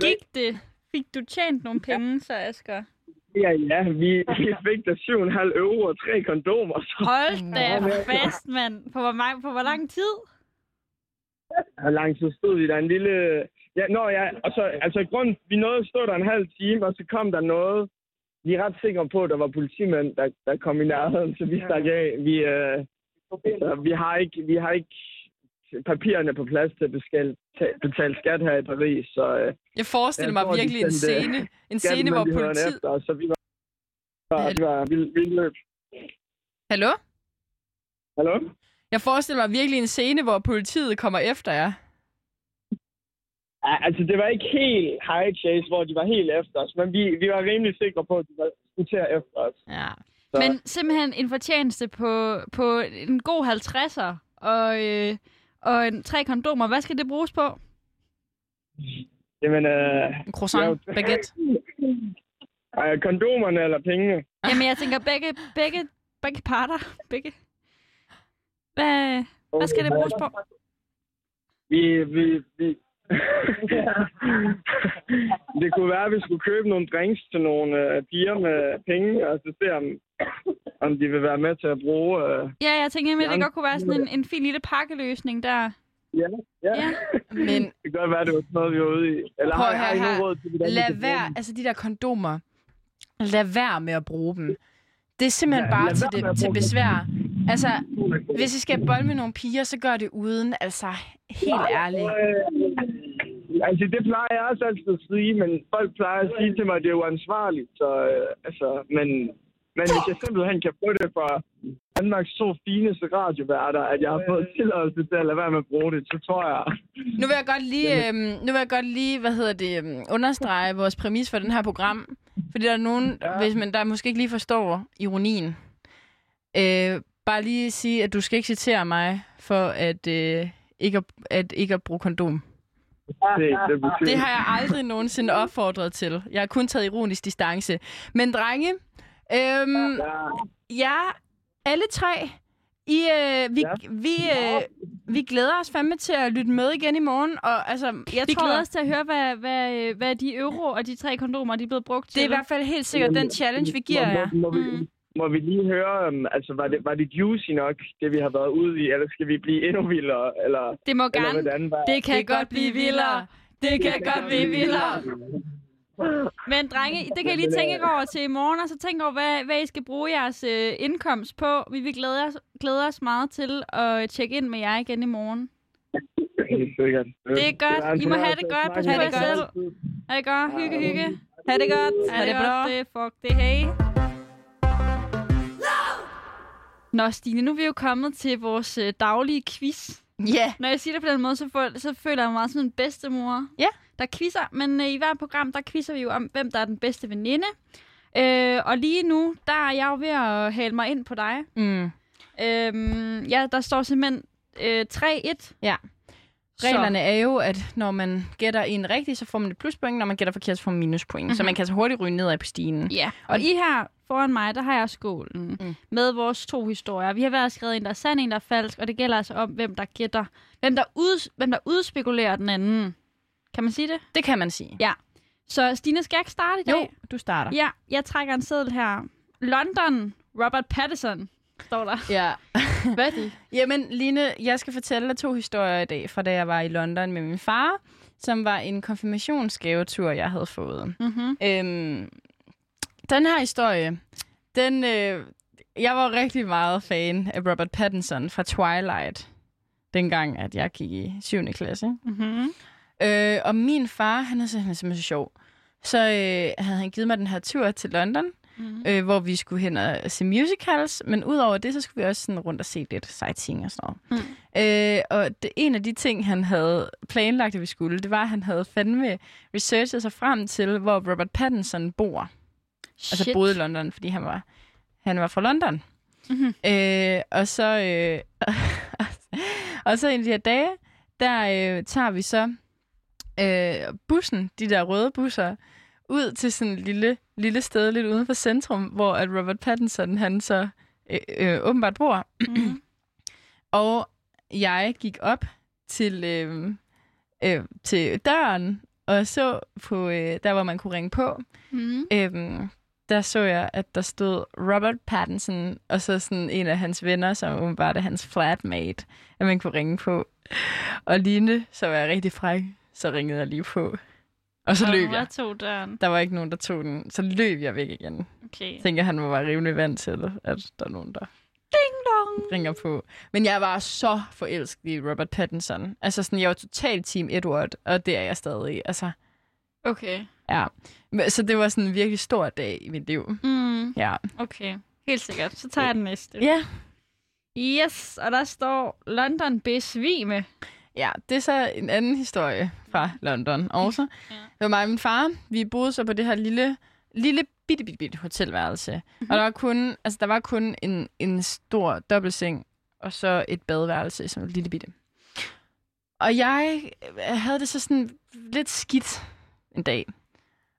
Gik det? Fik du tjent nogle penge, så Asger? Ja, ja, vi, vi fik da 7,5 euro og tre kondomer. Så Hold da fast, mand. På hvor, mange, på hvor lang tid? Hvor lang tid stod vi der? En lille... Ja, nå ja, og så, altså i grund, vi nåede at stå der en halv time, og så kom der noget. Vi er ret sikre på, at der var politimænd, der, der kom i nærheden, så vi stak af. Vi, øh, altså, vi, har ikke, vi har ikke papirerne på plads til at beskal, ta- betale skat her i Paris, så øh, Jeg forestiller Jeg mig tror, virkelig en scene, en scene hvor politiet... efter, så vi var det var vildt, vildt løb. Hallo? Hallo? Jeg forestiller mig virkelig en scene, hvor politiet kommer efter jer. Altså, det var ikke helt high chase, hvor de var helt efter os, men vi, vi var rimelig sikre på, at de var skulle efter os. Ja. Så, Men simpelthen en fortjeneste på, på en god 50'er og, øh, og en, tre kondomer. Hvad skal det bruges på? Jamen, øh, En croissant, Ja. baguette. øh, kondomerne eller pengene? Jamen, jeg tænker begge, begge, begge parter. Begge. Hvad, hvad skal det bruges på? Vi, vi, vi... det kunne være, at vi skulle købe nogle drinks til nogle øh, piger med penge, og så se, om, om de vil være med til at bruge... Øh... Ja, jeg tænker, at det godt kunne være sådan en, en fin lille pakkeløsning der. Ja, ja. Ja. Men det kan godt være, det var sådan noget, vi var ude i. Eller Prøv har, har her. råd til, hvordan lad være, dem? altså de der kondomer, lad være med at bruge dem. Det er simpelthen Ja, bare til, det, til bruge dem. Altså, hvis I skal bolle med nogle piger, så gør det uden, altså, helt ærligt. Øh, altså, det plejer jeg også altid at sige, men folk plejer at sige til mig, at det er uansvarligt. Så, øh, altså, men, men hvis jeg simpelthen kan få det fra Danmarks to fineste radioværter, at jeg har fået tilladelse til at lade være med at bruge det, så tror jeg... Nu vil jeg godt lige, øhm, nu vil jeg godt lige hvad hedder det, øhm, understrege vores præmis for den her program. Fordi der er nogen. Ja. hvis man der måske ikke lige forstår ironien. Øh, bare lige sige, at du skal ikke citere mig for at, øh, ikke, at, at ikke at bruge kondom. Det, det, betyder. Det har jeg aldrig nogensinde opfordret til. Jeg har kun taget ironisk distance. Men drenge, øhm, Ja, ja, alle tre, I, øh, vi, Ja. vi, øh, vi glæder os fandme til at lytte med igen i morgen. Og altså, jeg Vi tror, glæder os til at høre, hvad, hvad, hvad de euro og de tre kondomer de er blevet brugt til. det er i hvert fald helt sikkert den challenge, vi giver jer. Mm. Må vi lige høre, um, altså var det, var det juicy nok, det vi har været ude i, eller skal vi blive endnu vildere, eller, det må eller gerne. hvordan? Hvad? Det kan godt blive vildere. Det kan godt blive vildere. Men drenge, det kan I lige tænke over til i morgen, og så tænk over, hvad, hvad I skal bruge jeres øh, indkomst på. Vi vil glæde os, glæde os meget til at tjekke ind med jer igen i morgen. Helt sikkert. Det er godt. I må have det godt. Pas på med jer selv. Er det godt? Hygge, hygge. Ha' det godt. Er det godt? Det er fuck det, hey. Nå, Stine, nu er vi jo kommet til vores øh, daglige quiz. Ja. Når jeg siger det på den måde, så, får, så føler jeg mig meget som en bedstemor, Ja. der quizzer. Men øh, i hvert program, der quizzer vi jo om, hvem der er den bedste veninde. Øh, og lige nu, der er jeg jo ved at hale mig ind på dig. Mm. Øhm, ja, der står simpelthen øh, 3-1. Ja. Så- Reglerne er jo, at når man gætter en rigtig, så får man et pluspoint. Når man gætter forkert, så får man minuspoint. Mm-hmm. Så Mhm. man kan så hurtigt ryge nedad på stigen. Ja, og I her foran mig, der har jeg skålen mm. med vores to historier. Vi har været skrevet en, der er sand, en, der er falsk, og det gælder altså om, hvem der gætter, hvem der, ud, hvem der udspekulerer den anden. Kan man sige det? Det kan man sige. Ja. Så Stine, skal jeg ikke starte i dag? Jo, du starter. Ja, jeg trækker en seddel her. London, Robert Pattinson, står der. Ja. Hvad er? Jamen, Line, jeg skal fortælle dig to historier i dag, fra da jeg var i London med min far, som var en konfirmationsgavetur, jeg havde fået. Mm-hmm. Øhm, den her historie, den, øh, jeg var rigtig meget fan af Robert Pattinson fra Twilight, dengang at jeg gik i 7. klasse. Mm-hmm. Øh, og min far, han er simpelthen, simpelthen så sjov. Så øh, havde han givet mig den her tur til London, Mm-hmm. øh, hvor vi skulle hen og se musicals, men udover det, så skulle vi også sådan rundt og se lidt sightseeing og sådan noget. Mm. Øh, og det, en af de ting, han havde planlagt, at vi skulle, det var, at han havde fandme researchet sig frem til, hvor Robert Pattinson bor. Altså Shit. boede i London, fordi han var, han var fra London. Mhm. Øh, og så øh, og så en af de her dage, der øh, tager vi så øh, bussen, de der røde busser, ud til sådan et lille, lille sted lidt uden for centrum, hvor at Robert Pattinson, han så øh, øh, åbenbart bor. Mm-hmm. Og jeg gik op til, øh, øh, til døren og så på, øh, der hvor man kunne ringe på, Mm-hmm. Øhm, der så jeg, at der stod Robert Pattinson, og så sådan en af hans venner, som åbenbart er hans flatmate, at man kunne ringe på. Og Line, så var jeg rigtig fræk, så ringede jeg lige på. Og så løb jeg. Tog døren. Der var ikke nogen, der tog den. Så løb jeg væk igen. Okay. Jeg tænker, han må være rimelig vant til, at der er nogen, der Ding dong. ringer på. Men jeg var så forelsket i Robert Pattinson. Altså sådan, jeg var totalt team Edward, og det er jeg stadig. Altså, Okay. ja. Så det var sådan en virkelig stor dag i mit liv. Mm. Ja. okay, helt sikkert. Så tager jeg den næste. Ja. Yes, og der står London besvime. Ja, det er så en anden historie fra London også. Ja. Det var mig og min far. Vi boede så på det her lille, lille bitte, bitte, bitte hotelværelse. Mm-hmm. Og der var kun, altså, der var kun en, en stor dobbeltseng, og så et badeværelse, som var lille bitte. Og jeg øh, havde det så sådan lidt skidt en dag.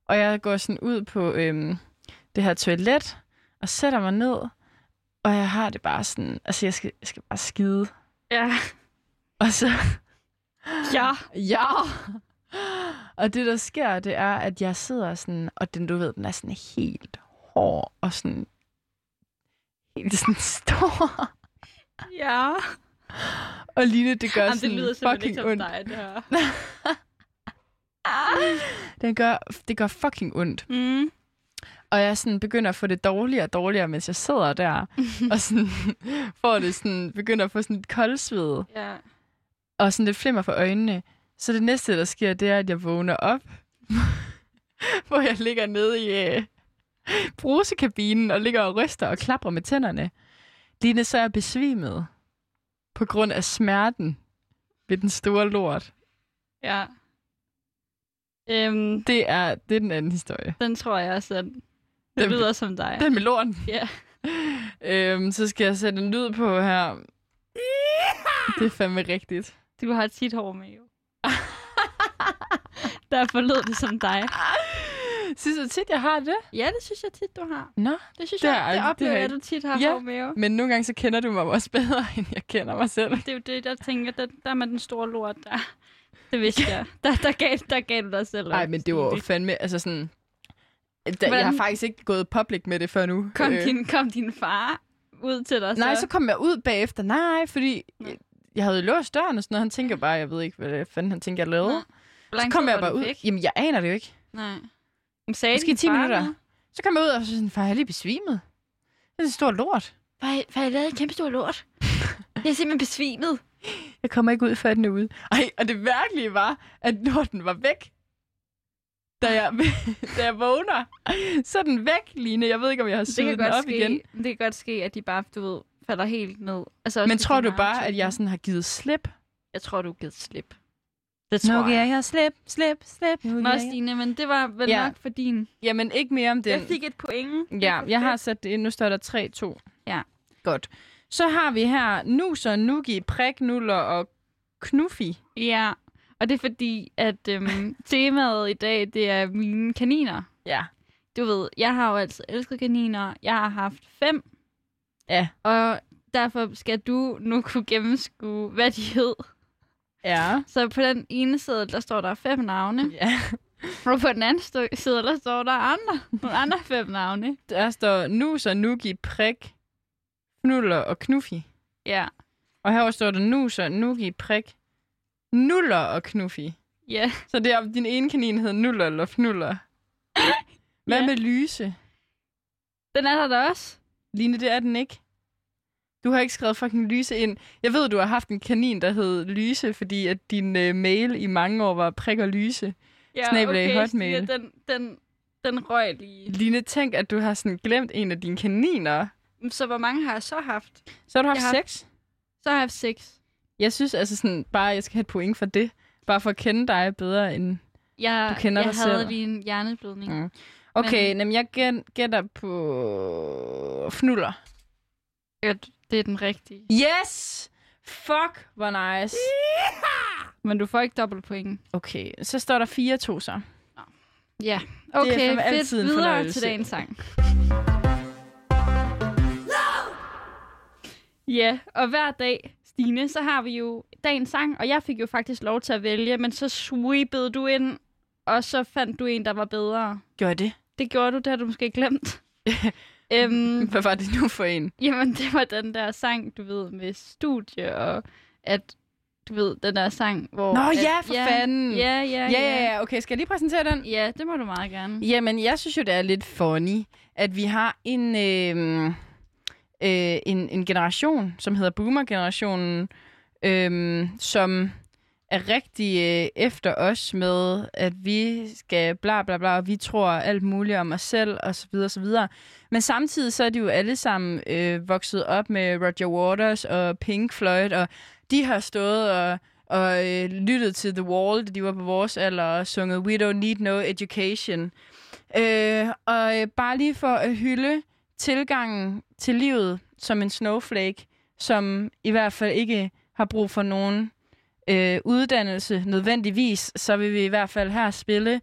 Og jeg går sådan ud på øhm, det her toilet, og sætter mig ned, og jeg har det bare sådan, altså jeg skal, jeg skal bare skide. Ja. Og så, Ja. Ja! Og det, der sker, det er, at jeg sidder sådan, og den, du ved, den er sådan helt hård og sådan helt sådan stor. Ja. Og Line, det gør Jamen, det sådan lyder simpelthen fucking ikke ondt. dig, det her. Den gør, det gør fucking ondt. Mm. Og jeg sådan begynder at få det dårligere og dårligere, mens jeg sidder der. og sådan får det sådan, begynder at få sådan et koldsved. Ja. Og sådan lidt flimmer for øjnene. Så det næste, der sker, det er, at jeg vågner op, hvor jeg ligger nede i øh, brusekabinen og ligger og ryster og klapper med tænderne. Line, så er jeg besvimet på grund af smerten ved den store lort. Ja. Øhm, Det er, det er den anden historie. den tror jeg også, at det Den- lyder som dig. Den med lorten. Ja. Øhm, så skal jeg sætte en lyd på her. Det er fandme rigtigt. Du har tit hår med, jo. Derfor lød det som dig. Synes du tit, jeg har det? Ja, det synes jeg tit, du har. Nå. Det synes Det jeg, jeg det oplever det har jeg, jeg du tit har Ja. hår med, jo. Men nogle gange så kender du mig også bedre, end jeg kender mig selv. Det er jo det, der tænker, der, der med den store lort der. Det vidste jeg. Der, der, gav, der gav du dig selv. Nej, men det var jo fandme, altså sådan... Da, jeg Hvordan- har faktisk ikke gået public med det før nu. Kom, Øh, din, kom din far ud til dig nej, så kom jeg ud bagefter. Nej, fordi Nå. Jeg, havde låst døren og sådan noget. Han tænker bare, jeg ved ikke, hvad fanden han tænker, jeg lavede. Hvor Så kom jeg bare ud. væk? Jamen, jeg aner det jo ikke. Nej. Men sagde Måske din 10 far minutter. Så kom jeg ud og så sådan, far, jeg er lige besvimet. Det er en stor lort. Far, far, jeg lavede en kæmpe stor lort. Jeg er simpelthen besvimet. Jeg kommer ikke ud, før den er ude. Ej, og det virkelige var, at lorten var væk. Da jeg, da jeg vågner, så er den væk, Line. Jeg ved ikke, om jeg har kan, den godt op ske, igen. det kan godt ske, at de bare, du ved, falder helt ned. Altså, Men tror du bare, at jeg sådan har givet slip? Jeg tror, du er givet slip. Det tror jeg. jeg slip, slip, slip. Nu Nå, Stine, men det var vel Ja. nok for din. Jamen, ikke mere om den. Jeg fik et point. Det Ja, jeg har sat det ind. Nu står der 3-2. Ja. Godt. Så har vi her Nuser, Nugi, Prik, Nuller og Knuffi. Ja, og det er fordi, at øhm, temaet i dag, det er mine kaniner. Ja. Du ved, jeg har jo altid elsket kaniner. Jeg har haft fem. Ja. Og derfor skal du nu kunne gennemskue, hvad de hed. Ja. Så på den ene side, der står der fem navne. Ja. Og på den anden side, der står der andre, nogle andre fem navne. Der står Nuser, Nugi, Prik, Nuller og Knuffi. Ja, Og her står der Nuser, Nugi, Prik, Nuller og Knuffi. ja. Så det er, din ene kanin hedder Nuller eller Fnuller. Hvad Ja. med Lyse? Den er der da også. Line, det er den ikke. Du har ikke skrevet fucking Lyse ind. Jeg ved, du har haft en kanin, der hed Lyse, fordi at din øh, mail i mange år var prik og lyse. Ja, Snabelag hotmail. Stine, den, den, den røg lige. Line, tænk, at du har sådan glemt en af dine kaniner. Så hvor mange har jeg så haft? Så har du haft Jeg har- seks. Så har jeg haft seks. Jeg synes altså sådan, bare, jeg skal have et point for det. Bare for at kende dig bedre end... Jeg, Du kender jeg dig havde selv. lige en hjerneblødning. Mm. Okay, Men- men... jeg gæt- gætter på Fnuller. Ja, det er den rigtige. Yes! Fuck, hvor nice. Men du får ikke dobbelt point. Okay, så står der 4-2 så. Ja, er okay, fandme fedt. altid en Videre fornøjelse. til dagens sang. Ja, og hver dag, Stine, så har vi jo dagens sang, og jeg fik jo faktisk lov til at vælge, men så sweepede du ind, og så fandt du en, der var bedre. Gør det. Det gjorde du, det har du måske glemt. øhm, Hvad var det nu for en? jamen, det var den der sang, du ved, med studie, og at, du ved, den der sang, hvor... Nå at, ja, for fanden. Ja, ja, Ja, ja, ja. Okay, skal jeg lige præsentere den? Ja, det må du meget gerne. Jamen, jeg synes jo, det er lidt funny, at vi har en, øh, øh, en, en generation, som hedder boomer-generationen, øh, som er rigtig øh, efter os med, at vi skal bla bla bla, og vi tror alt muligt om os selv, og så videre, og så videre. Men samtidig så er de jo alle sammen øh, vokset op med Roger Waters og Pink Floyd, og de har stået og, og øh, lyttet til The Wall, da de var på vores alder, og sunget We Don't Need No Education. Øh, og øh, bare lige for at hylde tilgangen til livet som en snowflake, som i hvert fald ikke har brug for nogen øh, uddannelse nødvendigvis, så vil vi i hvert fald her spille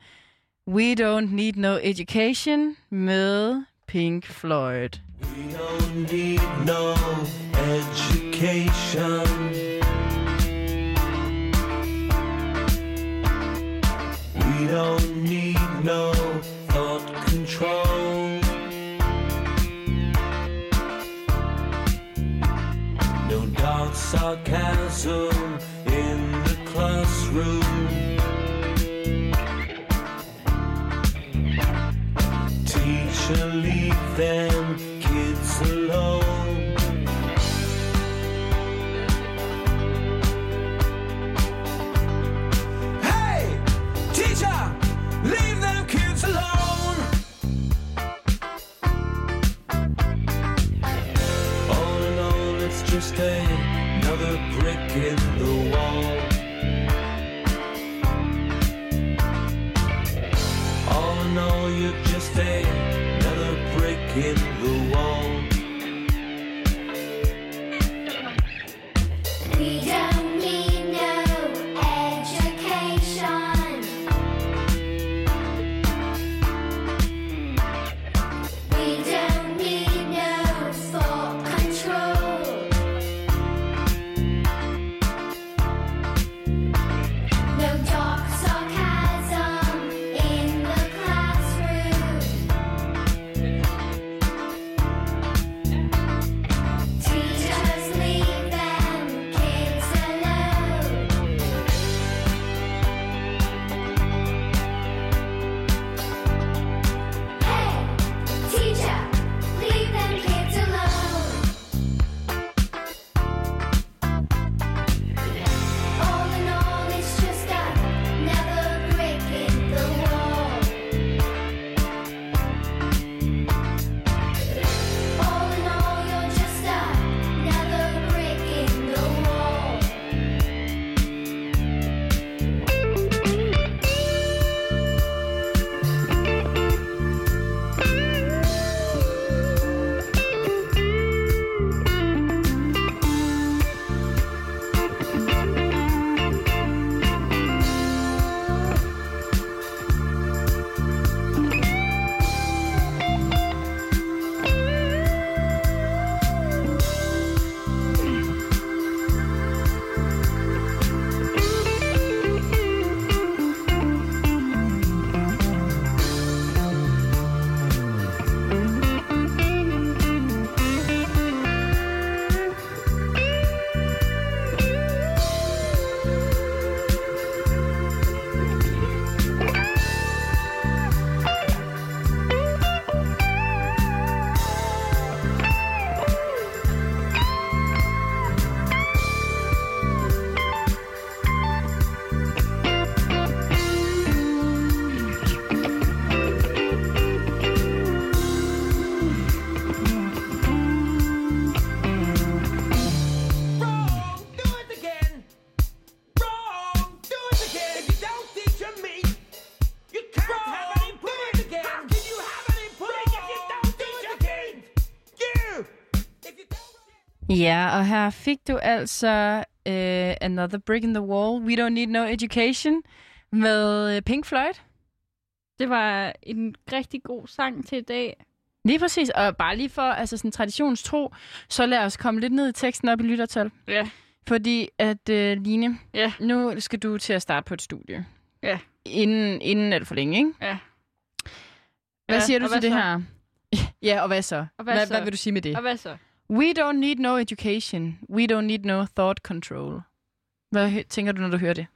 We Don't Need No Education med Pink Floyd. We don't need no education. We don't need no thought control. No dark sarcasm Through. Ja, og her fik du altså uh, Another Brick in the Wall, We Don't Need No Education, med øh, Pink Floyd. Det var en rigtig god sang til i dag. Lige præcis, og bare lige for altså sådan traditionstro, så lad os komme lidt ned i teksten op i lyttertal. Ja. Fordi at, øh, Line, Ja. nu skal du til at starte på et studie. Ja. Inden, inden alt for længe, ikke? Ja. Hvad Ja, siger du til det så? her? ja, og hvad så? Og hvad hvad, så? hvad vil du sige med det? Og hvad så? We don't need no education. We don't need no thought control. Hvad tænker du, når du hører det?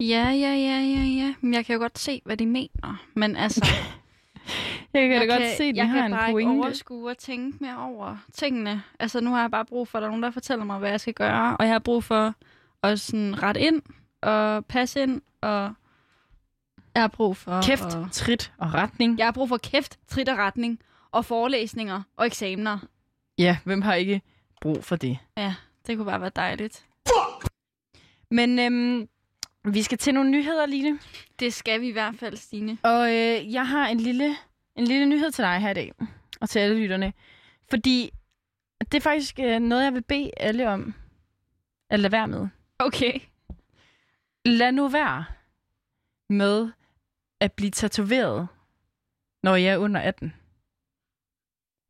Ja, ja, ja, ja, ja. Men jeg kan jo godt se, hvad de mener. Men altså, Jeg kan jeg da godt se, at de jeg har kan en bare ikke pointe. overskue og tænke mere over tingene. Altså, nu har jeg bare brug for, at der er nogen, der fortæller mig, hvad jeg skal gøre. Og jeg har brug for at sådan ret ind at passe ind, og jeg har brug for... Kæft, Og... trit og retning. Jeg har brug for kæft, trit og retning, og forelæsninger og eksamener. Ja, hvem har ikke brug for det? Ja, det kunne bare være dejligt. Men øhm, vi skal til nogle nyheder, Line. Det skal vi i hvert fald, Stine. Og øh, jeg har en lille, en lille nyhed til dig her i dag, og til alle lytterne. Fordi det er faktisk øh, noget, jeg vil bede alle om at lade være med. Okay. Lad nu være med at blive tatoveret, når jeg er under 18.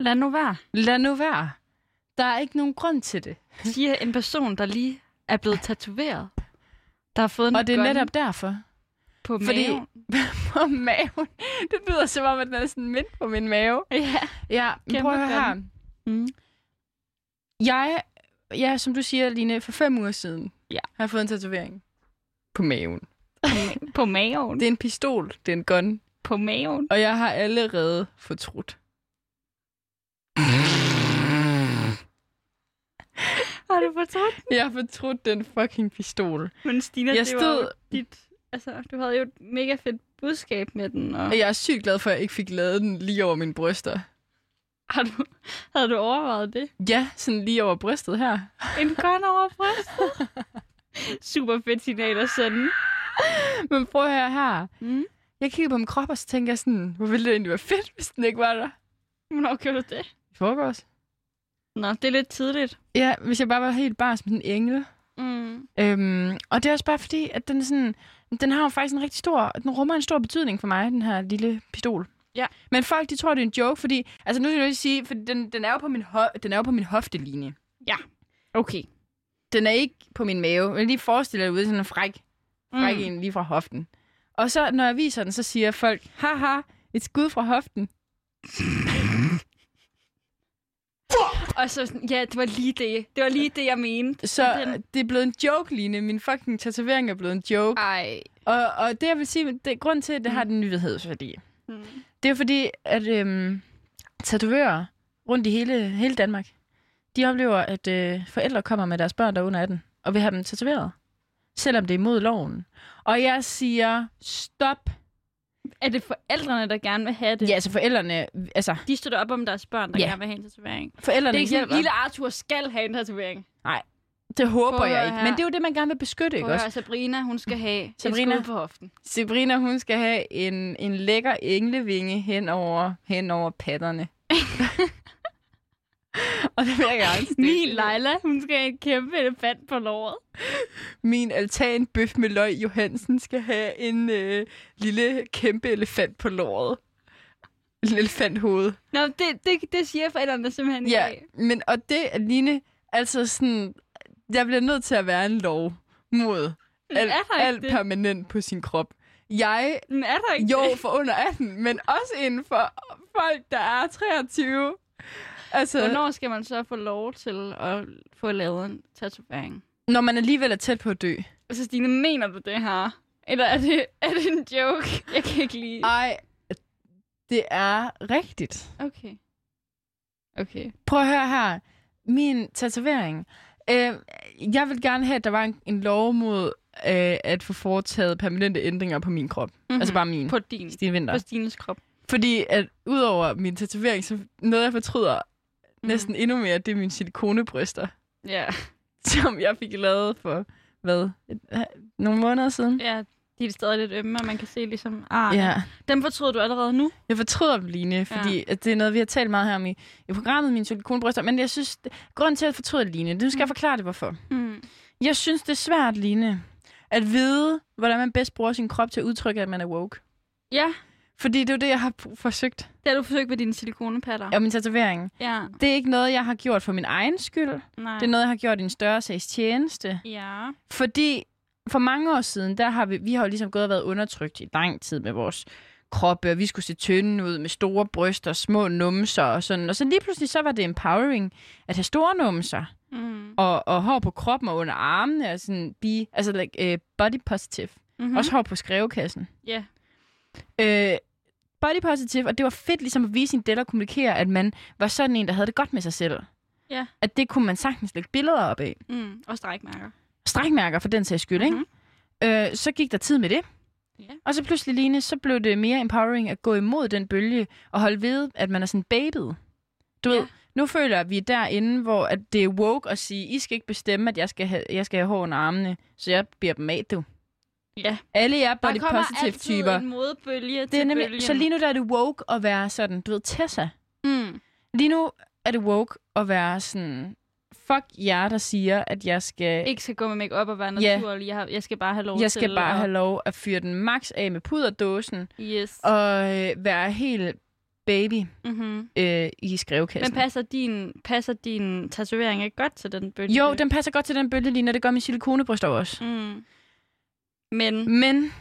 Lad nu være, Lad nu være. Der er ikke nogen grund til det. siger en person, der lige er blevet tatoveret. Der har fået en Og det er netop derfor. på fordi- maven. På maven. Det lyder som om, at den er sådan midt på min mave. Ja. Ja, men prøv at høre her. gun. Mm. Jeg, ja, som du siger, Line, for fem uger siden Ja. har jeg fået en tatovering på maven. På maven. Det er en pistol, det er en gun, På maven. og jeg har allerede fortrudt. Har du fortrudt? Jeg har fortrudt den fucking pistol. Men Stina, Jeg det var stod- jo dit... Altså, du havde jo et mega fedt budskab med den, Og jeg er sygt glad for, at jeg ikke fik lavet den lige over mine bryster. har du, havde du overvejet det? Ja, sådan lige over brystet her. En gun over brystet? Super fedt signal at sende. Men prøv at høre her. Mm. Jeg kigger på min krop, og så tænker jeg sådan, hvor ville det egentlig være fedt, hvis den ikke var der. Hvornår gjorde du det? I forgårs. Nå, det er lidt tidligt. Ja, hvis jeg bare var helt bare som en engel. Mm. Øhm, og det er også bare fordi, at den er sådan, den har jo faktisk en rigtig stor, den rummer en stor betydning for mig, den her lille pistol. Ja. Men folk, de tror, det er en joke, fordi, altså nu skal jeg lige sige, for den, den, er jo på min ho- den er jo på min hoftelinje. Okay. Den er ikke på min mave. Jeg lige forestille dig ude sådan en fræk, fræk mm. en lige fra hoften. Og så, når jeg viser den, så siger folk, haha, et skud fra hoften. Og så sådan, ja, det var lige det. Det var lige det, jeg mente. Så Den- det er blevet en joke, Line. Min fucking tatovering er blevet en joke. Ej. Og, og det, jeg vil sige, det, grund til, at det har den nyhedsværdi, Mm. det er fordi, at øhm, tatovører rundt i hele, hele Danmark, de oplever, at øh, forældre kommer med deres børn, der er under 18, og vil have dem tatoveret. Selvom det er imod loven. Og jeg siger, stop. Er det forældrene, der gerne vil have det? Ja, altså forældrene, altså De støtter op om deres børn, der Ja. gerne vil have en tatovering. Det forældrene er ikke sådan, lille Arthur skal have en tatovering. Det håber Prøv jeg ikke. her. Men det er jo det, man gerne vil beskytte, ikke Prøv også? Sabrina, hun skal have Sabrina. skud på hoften. Sabrina, hun skal have en, en lækker englevinge hen over, hen over patterne. og det vil jeg gerne stikke. Min Leila, hun skal have en kæmpe elefant på låret. Min altanbøf med løg Johansen skal have en øh, lille kæmpe elefant på låret. En elefanthoved. Nå, det, det, det siger forældrene simpelthen Ja, ikke. men og det, Aline, altså sådan, jeg bliver nødt til at være en lov mod alt, alt permanent på sin krop. Jeg, Men er der ikke jo, det? for under 18, men også inden for folk, der er 23. Altså, Hvornår skal man så få lov til at få lavet en tatovering? når man alligevel er tæt på at dø. Altså, Stine, mener du det her? Eller er det, er det en joke? Jeg kan ikke lide. Ej, det er rigtigt. Okay. Okay. Prøv at høre her. Min tatovering. Øh, jeg vil gerne have, at der var en, en lov mod øh, at få foretaget permanente ændringer på min krop. Mm-hmm. Altså bare min. På din. Stine Vinter. På Stines krop. Fordi at udover min tatovering, så noget jeg fortryder Mhm. næsten endnu mere, det er mine silikonebryster, Ja. som jeg fik lavet for, hvad, et, nogle måneder siden. ja, de er stadig lidt ømme, og man kan se ligesom... Ah, Ja. Dem fortryder du allerede nu? Jeg fortryder dem, Line, fordi ja. at det er noget, vi har talt meget her om i, i programmet, mine silikonebryster. Men jeg synes, grunden til, at det, Line, det skal jeg forklare det, hvorfor. Mm. Jeg synes, det er svært, Line, at vide, hvordan man bedst bruger sin krop til at udtrykke, at man er woke. Ja, Fordi det er jo det, jeg har forsøgt. det har du forsøgt med dine silikonepatter. Og min tatovering. Ja. Det er ikke noget, jeg har gjort for min egen skyld. Nej. Det er noget, jeg har gjort i en større sags tjeneste. Ja. Fordi for mange år siden, der har vi, vi har jo ligesom gået og været undertrykt i lang tid med vores kroppe, og vi skulle se tynde ud med store bryster, små numser og sådan. Og så lige pludselig, så var det empowering at have store numser Mm. og, og hår på kroppen og under armene, og sådan be, altså like, uh, body positive. Mm-hmm. Mm. Også hår på skrevekassen. Ja. Øh, body positive, og det var fedt ligesom at vise sin del og kommunikere, at man var sådan en, der havde det godt med sig selv. Ja. At det kunne man sagtens lægge billeder op af. Mm. Og strækmærker. Strækmærker for den sags skyld, mm-hmm. øh, så gik der tid med det. Ja. Og så pludselig, Line, så blev det mere empowering at gå imod den bølge og holde ved, at man er sådan babyet. Du Ja. ved, nu føler jeg, at vi er derinde, hvor at det er woke at sige, I skal ikke bestemme, at jeg skal have, jeg skal have hår under armene, så jeg bliver dem af, du. Ja. Alle jer Der body kommer positive typer. en modbølge Det er til nemlig, bølgen. så lige nu der er det woke at være sådan, du ved, Tessa. Mm. Lige nu er det woke at være sådan, fuck jer, der siger, at jeg skal, Ikke skal gå med make op og være naturlig. Jeg, har, jeg skal bare have lov jeg til skal bare at... have lov at fyre den max af med puderdåsen, Yes. og øh, være helt baby Mm-hmm. øh, i skrevekassen. Men passer din, passer din tatovering ikke godt til den bølge? jo, den passer godt til den bølgelinje, og det gør min silikonebryster også. Mm. Men... Men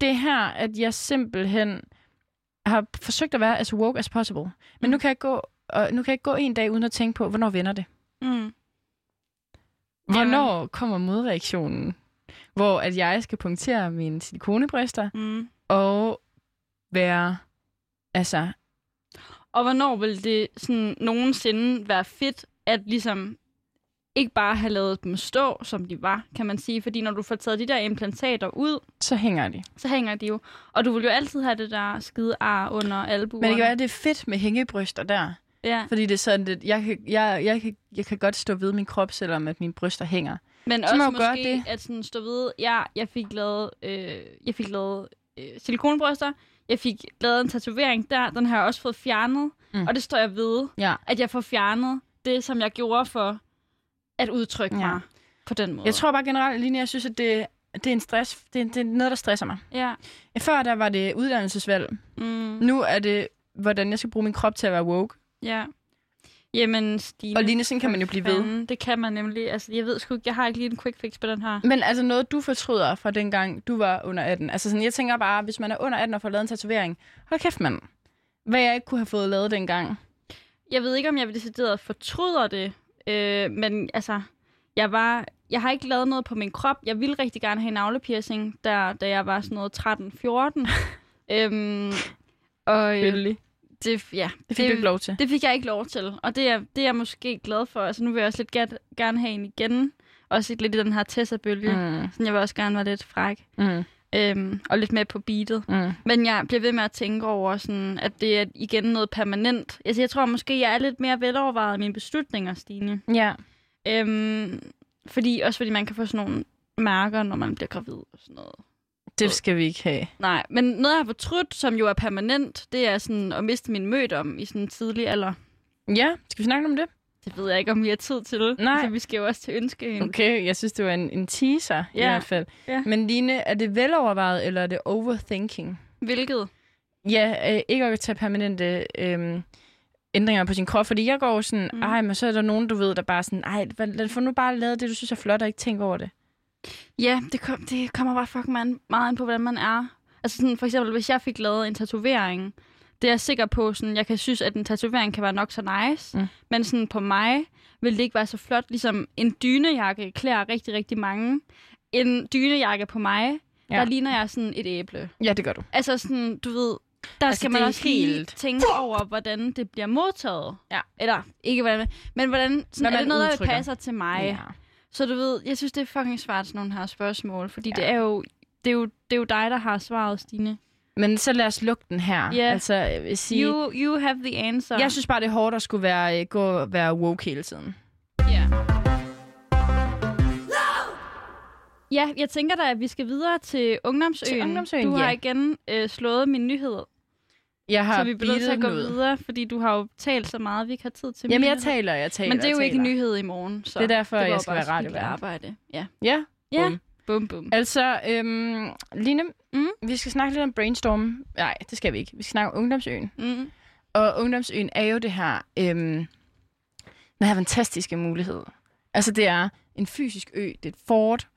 det er her, at jeg simpelthen har forsøgt at være as woke as possible. Men nu kan jeg gå, og nu kan jeg gå en dag uden at tænke på, hvornår vender det? Mm. Hvornår kommer modreaktionen? Hvor at jeg skal punktere mine silikonebryster Mm. og være, altså, Og hvornår vil det sådan nogensinde være fedt at ligesom ikke bare have lavet dem stå, som de var, kan man sige. Fordi når du får taget de der implantater ud, så hænger de. så hænger de jo. Og du vil jo altid have det der skide ar under albuerne. Men det kan være, at det er fedt med hængebryster der. Ja. Fordi det er sådan lidt, jeg kan, jeg, jeg, kan, jeg kan godt stå ved min krop, selvom at mine bryster hænger. Men Så også måske det. at sådan stå ved, ja, jeg fik lavet, øh, jeg fik lavet øh, silikonbryster, jeg fik lavet en tatovering der, den har jeg også fået fjernet, mm. og det står jeg ved, Ja. at jeg får fjernet det, som jeg gjorde for at udtrykke Ja. mig på den måde. Jeg tror bare generelt, Line, jeg synes, at det, det er en stress. Det, er- det er noget, der stresser mig. Ja. Før der var det uddannelsesvalg. Mm, Nu er det, hvordan jeg skal bruge min krop til at være woke. ja. Jamen, Stine. Og Line, sådan kan man jo blive ved. fanden, Det kan man nemlig. Altså, jeg ved sgu ikke, jeg har ikke lige en quick fix på den her. Men altså noget, du fortryder fra dengang, du var under 18. Altså sådan, jeg tænker bare, hvis man er under 18 og får lavet en tatovering, hold kæft, mand. Hvad jeg ikke kunne have fået lavet dengang. Jeg ved ikke, om jeg vil decideret fortryder det, øh, men altså, jeg var, jeg har ikke lavet noget på min krop. Jeg ville rigtig gerne have en navlepiercing, der, da jeg var sådan noget 13-14. øhm, og øh, det, ja, Det fik du ikke lov til. det fik jeg ikke lov til, og det er, det er jeg måske glad for. Altså, nu vil jeg også lidt gerne, gerne have en igen. Også lidt i den her Tessa-bølge. Mm. Mm, Så jeg vil også gerne være lidt fræk. mm, Øhm, og lidt med på beatet. mm. Men jeg bliver ved med at tænke over, sådan, at det er igen noget permanent. Altså, jeg tror måske, jeg er lidt mere velovervejet i mine beslutninger, Stine. Ja. Øhm, fordi, også fordi man kan få sådan nogle mærker, når man bliver gravid og sådan noget. Det skal vi ikke have. Nej, men noget, jeg har fortrudt, som jo er permanent, det er sådan at miste min mødom i sådan en tidlig alder. Ja, skal vi snakke om det? Det ved jeg ikke, om vi har tid til. Nej. Altså, vi skal jo også til ønskeøen. Okay, jeg synes, det var en, en teaser i Ja. hvert fald. Ja. Men Line, er det velovervejet, eller er det overthinking? Hvilket? Ja, øh, ikke at tage permanente øh, ændringer på sin krop. Fordi jeg går sådan, Mm. ej, men så er der nogen, du ved, der bare sådan, ej, lad få nu bare lavet det, du synes er flot, og ikke tænke over det. Ja, det, kom, det kommer bare fucking meget an på, hvordan man er. Altså sådan, for eksempel, hvis jeg fik lavet en tatovering, det er jeg sikker på, sådan, jeg kan synes, at en tatovering kan være nok så nice, Mm. men sådan på mig vil det ikke være så flot. Ligesom en dynejakke klæder rigtig, rigtig mange. En dynejakke på mig, ja. Der ligner jeg sådan et æble. Ja, det gør du. Altså sådan, du ved, der Altså, skal man også helt tænke over, hvordan det bliver modtaget. Ja. Eller, ikke hvordan, men hvordan, sådan, Hvad er det noget, der udtrykker. passer til mig? Ja. Så du ved, jeg synes, det er fucking svært, sådan nogle her spørgsmål. Fordi ja. det, er jo, det, er jo, det er jo dig, der har svaret, Stine. Men så lad os lukke den her. Ja. Altså, sige, You, you have the answer. jeg synes bare, det er hårdt at skulle være, øh, gå være woke hele tiden. Ja. Ja, jeg tænker da, at vi skal videre til Ungdomsøen. Til Ungdomsøen, Du har ja. igen øh, slået min nyhed, Jeg har så vi bliver nødt til at gå ud. videre, fordi du har jo talt så meget, vi ikke har tid til Jamen, jeg taler, jeg taler, Men det er jo ikke en nyhed i morgen, så Det er derfor, det jeg skal være radiovært. arbejde. Ja. Ja, Ja. Bum. Bum, bum. Altså, øhm, Line, Mm. vi skal snakke lidt om brainstorm. Nej, det skal vi ikke. Vi skal snakke om Ungdomsøen. Mm. Og Ungdomsøen er jo det her, øhm, den her fantastiske mulighed. Altså, det er en fysisk ø. Det er et fort.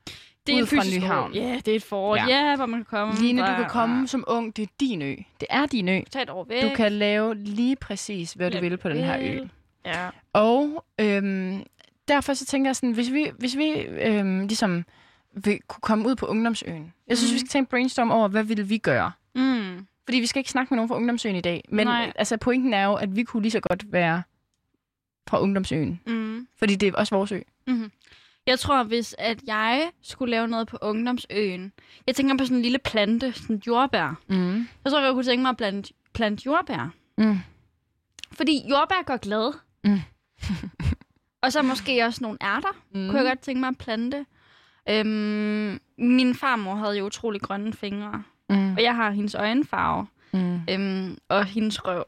Det er Ud en fra fysisk Nyhavn. Ja, det er et fort. Ja. Ja, ja hvor man kan komme. Line, du kan komme som ung. Det er din ø. Det er din ø. Tag et år væk. Du kan lave lige præcis, hvad du vil på den her ø. Ja. Og øhm, derfor så tænker jeg sådan, hvis vi, hvis vi øhm, ligesom vil kunne komme ud på Ungdomsøen. Jeg synes, Mhm. vi skal tage en brainstorm over, hvad vil vi gøre? Mm. Fordi vi skal ikke snakke med nogen fra Ungdomsøen i dag. Men Nej. altså, pointen er jo, at vi kunne lige så godt være fra Ungdomsøen. Mm. Fordi det er også vores ø. Mm-hmm. Jeg tror, hvis at jeg skulle lave noget på ungdomsøen, jeg tænker på sådan en lille plante, sådan jordbær. Mm. Jeg tror, jeg kunne tænke mig at plante, plante jordbær. Mm. Fordi jordbær gør glad. Mm. og så måske også nogle ærter, Mm. mm. kunne jeg godt tænke mig at plante. Øhm, min farmor havde jo utrolig grønne fingre, Mm. og jeg har hendes øjenfarve Mm. øhm, og hendes røv.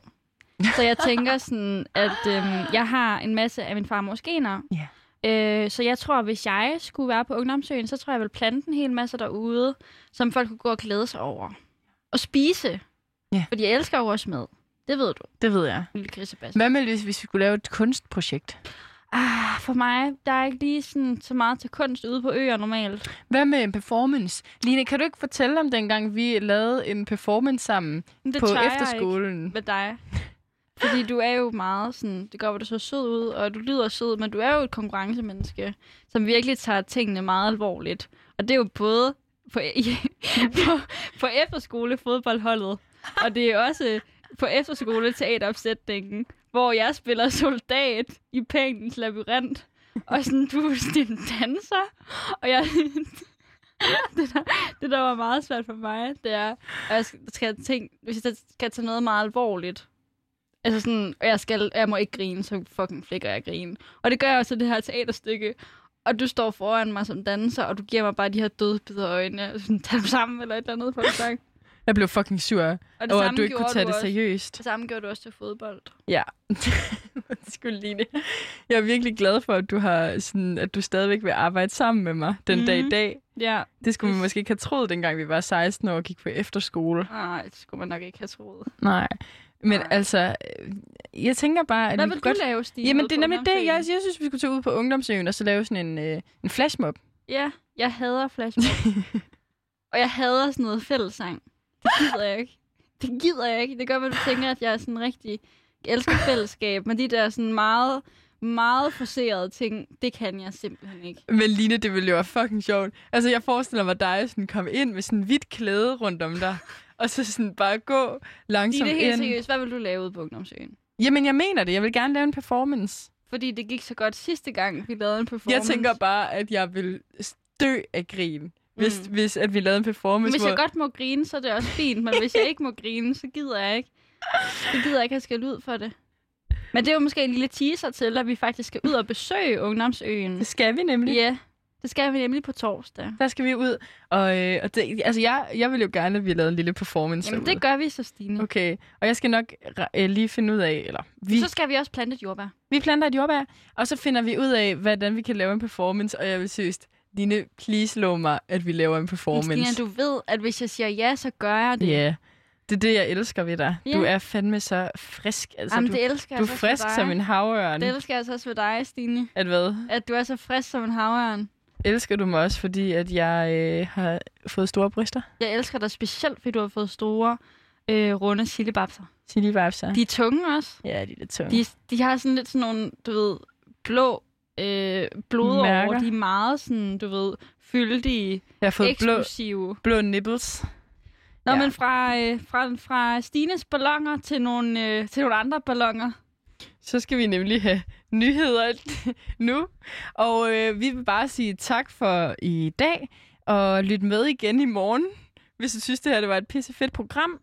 Så jeg tænker sådan, at øhm, jeg har en masse af min farmors gener. Ja. Øh, så jeg tror, hvis jeg skulle være på Ungdomsøen, så tror jeg, jeg vil plante en hel masse derude, som folk kunne gå og glæde sig over. Og spise. Ja. Fordi jeg elsker jo også mad. Det ved du, Det ved jeg. lille. Hvad med, hvis vi skulle lave et kunstprojekt? Ah, for mig, der er ikke lige sådan, så meget til kunst ude på øer normalt. Hvad med en performance? Line, kan du ikke fortælle om dengang, vi lavede en performance sammen Men det på jeg efterskolen? ikke med dig. Fordi du er jo meget sådan, det går, hvor du så sød ud, og du lyder sød, men du er jo et konkurrencemenneske, som virkelig tager tingene meget alvorligt. Og det er jo både på, i, på, på efterskole fodboldholdet, og det er også på efterskole teateropsætningen, hvor jeg spiller soldat i Pænens labyrint, og sådan, du er en danser, og jeg... det, der, det, der var meget svært for mig, det er, at jeg skal, tænke, hvis jeg skal tage noget meget alvorligt, altså sådan, og jeg, skal, jeg må ikke grine, så fucking flikker jeg grine. Og det gør jeg også i det her teaterstykke. Og du står foran mig som danser, og du giver mig bare de her dødbider øjne, og sådan, tag dem sammen, eller et eller andet, for at sagt. Jeg blev fucking sur over, at du ikke kunne tage det også. seriøst. Det samme gjorde du også til fodbold. Ja. Undskyld, Line. Jeg er virkelig glad for, at du, har sådan, at du stadigvæk vil arbejde sammen med mig den mm. dag i Mhm. dag. Ja. Det skulle man måske ikke have troet, dengang vi var 16 år og gik på efterskole. Nej, det skulle man nok ikke have troet. Nej. Men Nej. altså, øh, jeg tænker bare, at Hvad vi vil du godt... lave, Stine? Jamen, det er nemlig det. Jeg, jeg synes, vi skulle tage ud på Ungdomsøen og så lave sådan en, øh, en flashmob. Ja, jeg hader flashmob. og jeg hader sådan noget fællessang. Det gider jeg ikke. Det gider jeg ikke. Det gør, at du tænker, at jeg er sådan rigtig... Jeg elsker fællesskab, men de der sådan meget, meget forserede ting, det kan jeg simpelthen ikke. Men Line, det ville jo være fucking sjovt. Altså, jeg forestiller mig dig sådan komme ind med sådan en hvidt klæde rundt om dig. og så sådan bare gå langsomt det helt ind. seriøst. Hvad vil du lave ude på Ungdomsøen? Jamen, jeg mener det. Jeg vil gerne lave en performance. Fordi det gik så godt sidste gang, vi lavede en performance. Jeg tænker bare, at jeg vil dø af grin, hvis, Mm. hvis at vi lavede en performance, Hvis hvor... jeg godt må grine, så er det også fint, men hvis jeg ikke må grine, så gider jeg ikke. Så gider jeg ikke have skal ud for det. Men det er jo måske en lille teaser til, at vi faktisk skal ud og besøge Ungdomsøen. Det skal vi nemlig. Ja, det skal vi nemlig på torsdag. Der skal vi ud. Og, øh, og det, altså, jeg, jeg vil jo gerne, at vi lavede en lille performance Jamen, derude. det gør vi så, Stine. Okay. Og jeg skal nok øh, lige finde ud af, eller vi, Så skal vi også plante et jordbær. vi planter et jordbær, og så finder vi ud af, hvordan vi kan lave en performance, og jeg vil synes, Line, please lov mig, at vi laver en performance. Stine, du ved, at hvis jeg siger ja, så gør jeg det. Ja, det er det, jeg elsker ved dig. Ja. Du er fandme så frisk. Altså, Jamen, du, det elsker du er jeg så også ved frisk som en havørn. Det elsker jeg så også ved dig, Stine. At hvad? At du er så frisk som en havørn. Elsker du mig også, fordi at jeg øh, har fået store bryster? Jeg elsker dig specielt, fordi du har fået store, øh, runde chilibabser. Vibes, De er tunge også. Ja, de er lidt tunge. De, de har sådan lidt sådan nogle, du ved, blå øh, blodår. Mærker. De er meget sådan, du ved, fyldige, jeg har fået blå, eksplosive. blå nipples. Nå, Ja. men fra, øh, fra, fra Stines ballonger til nogle, øh, til nogle andre ballonger. Så skal vi nemlig have nyheder nu. Og øh, vi vil bare sige tak for i dag, og lyt med igen i morgen, hvis du synes, det her det var et pisse fedt program.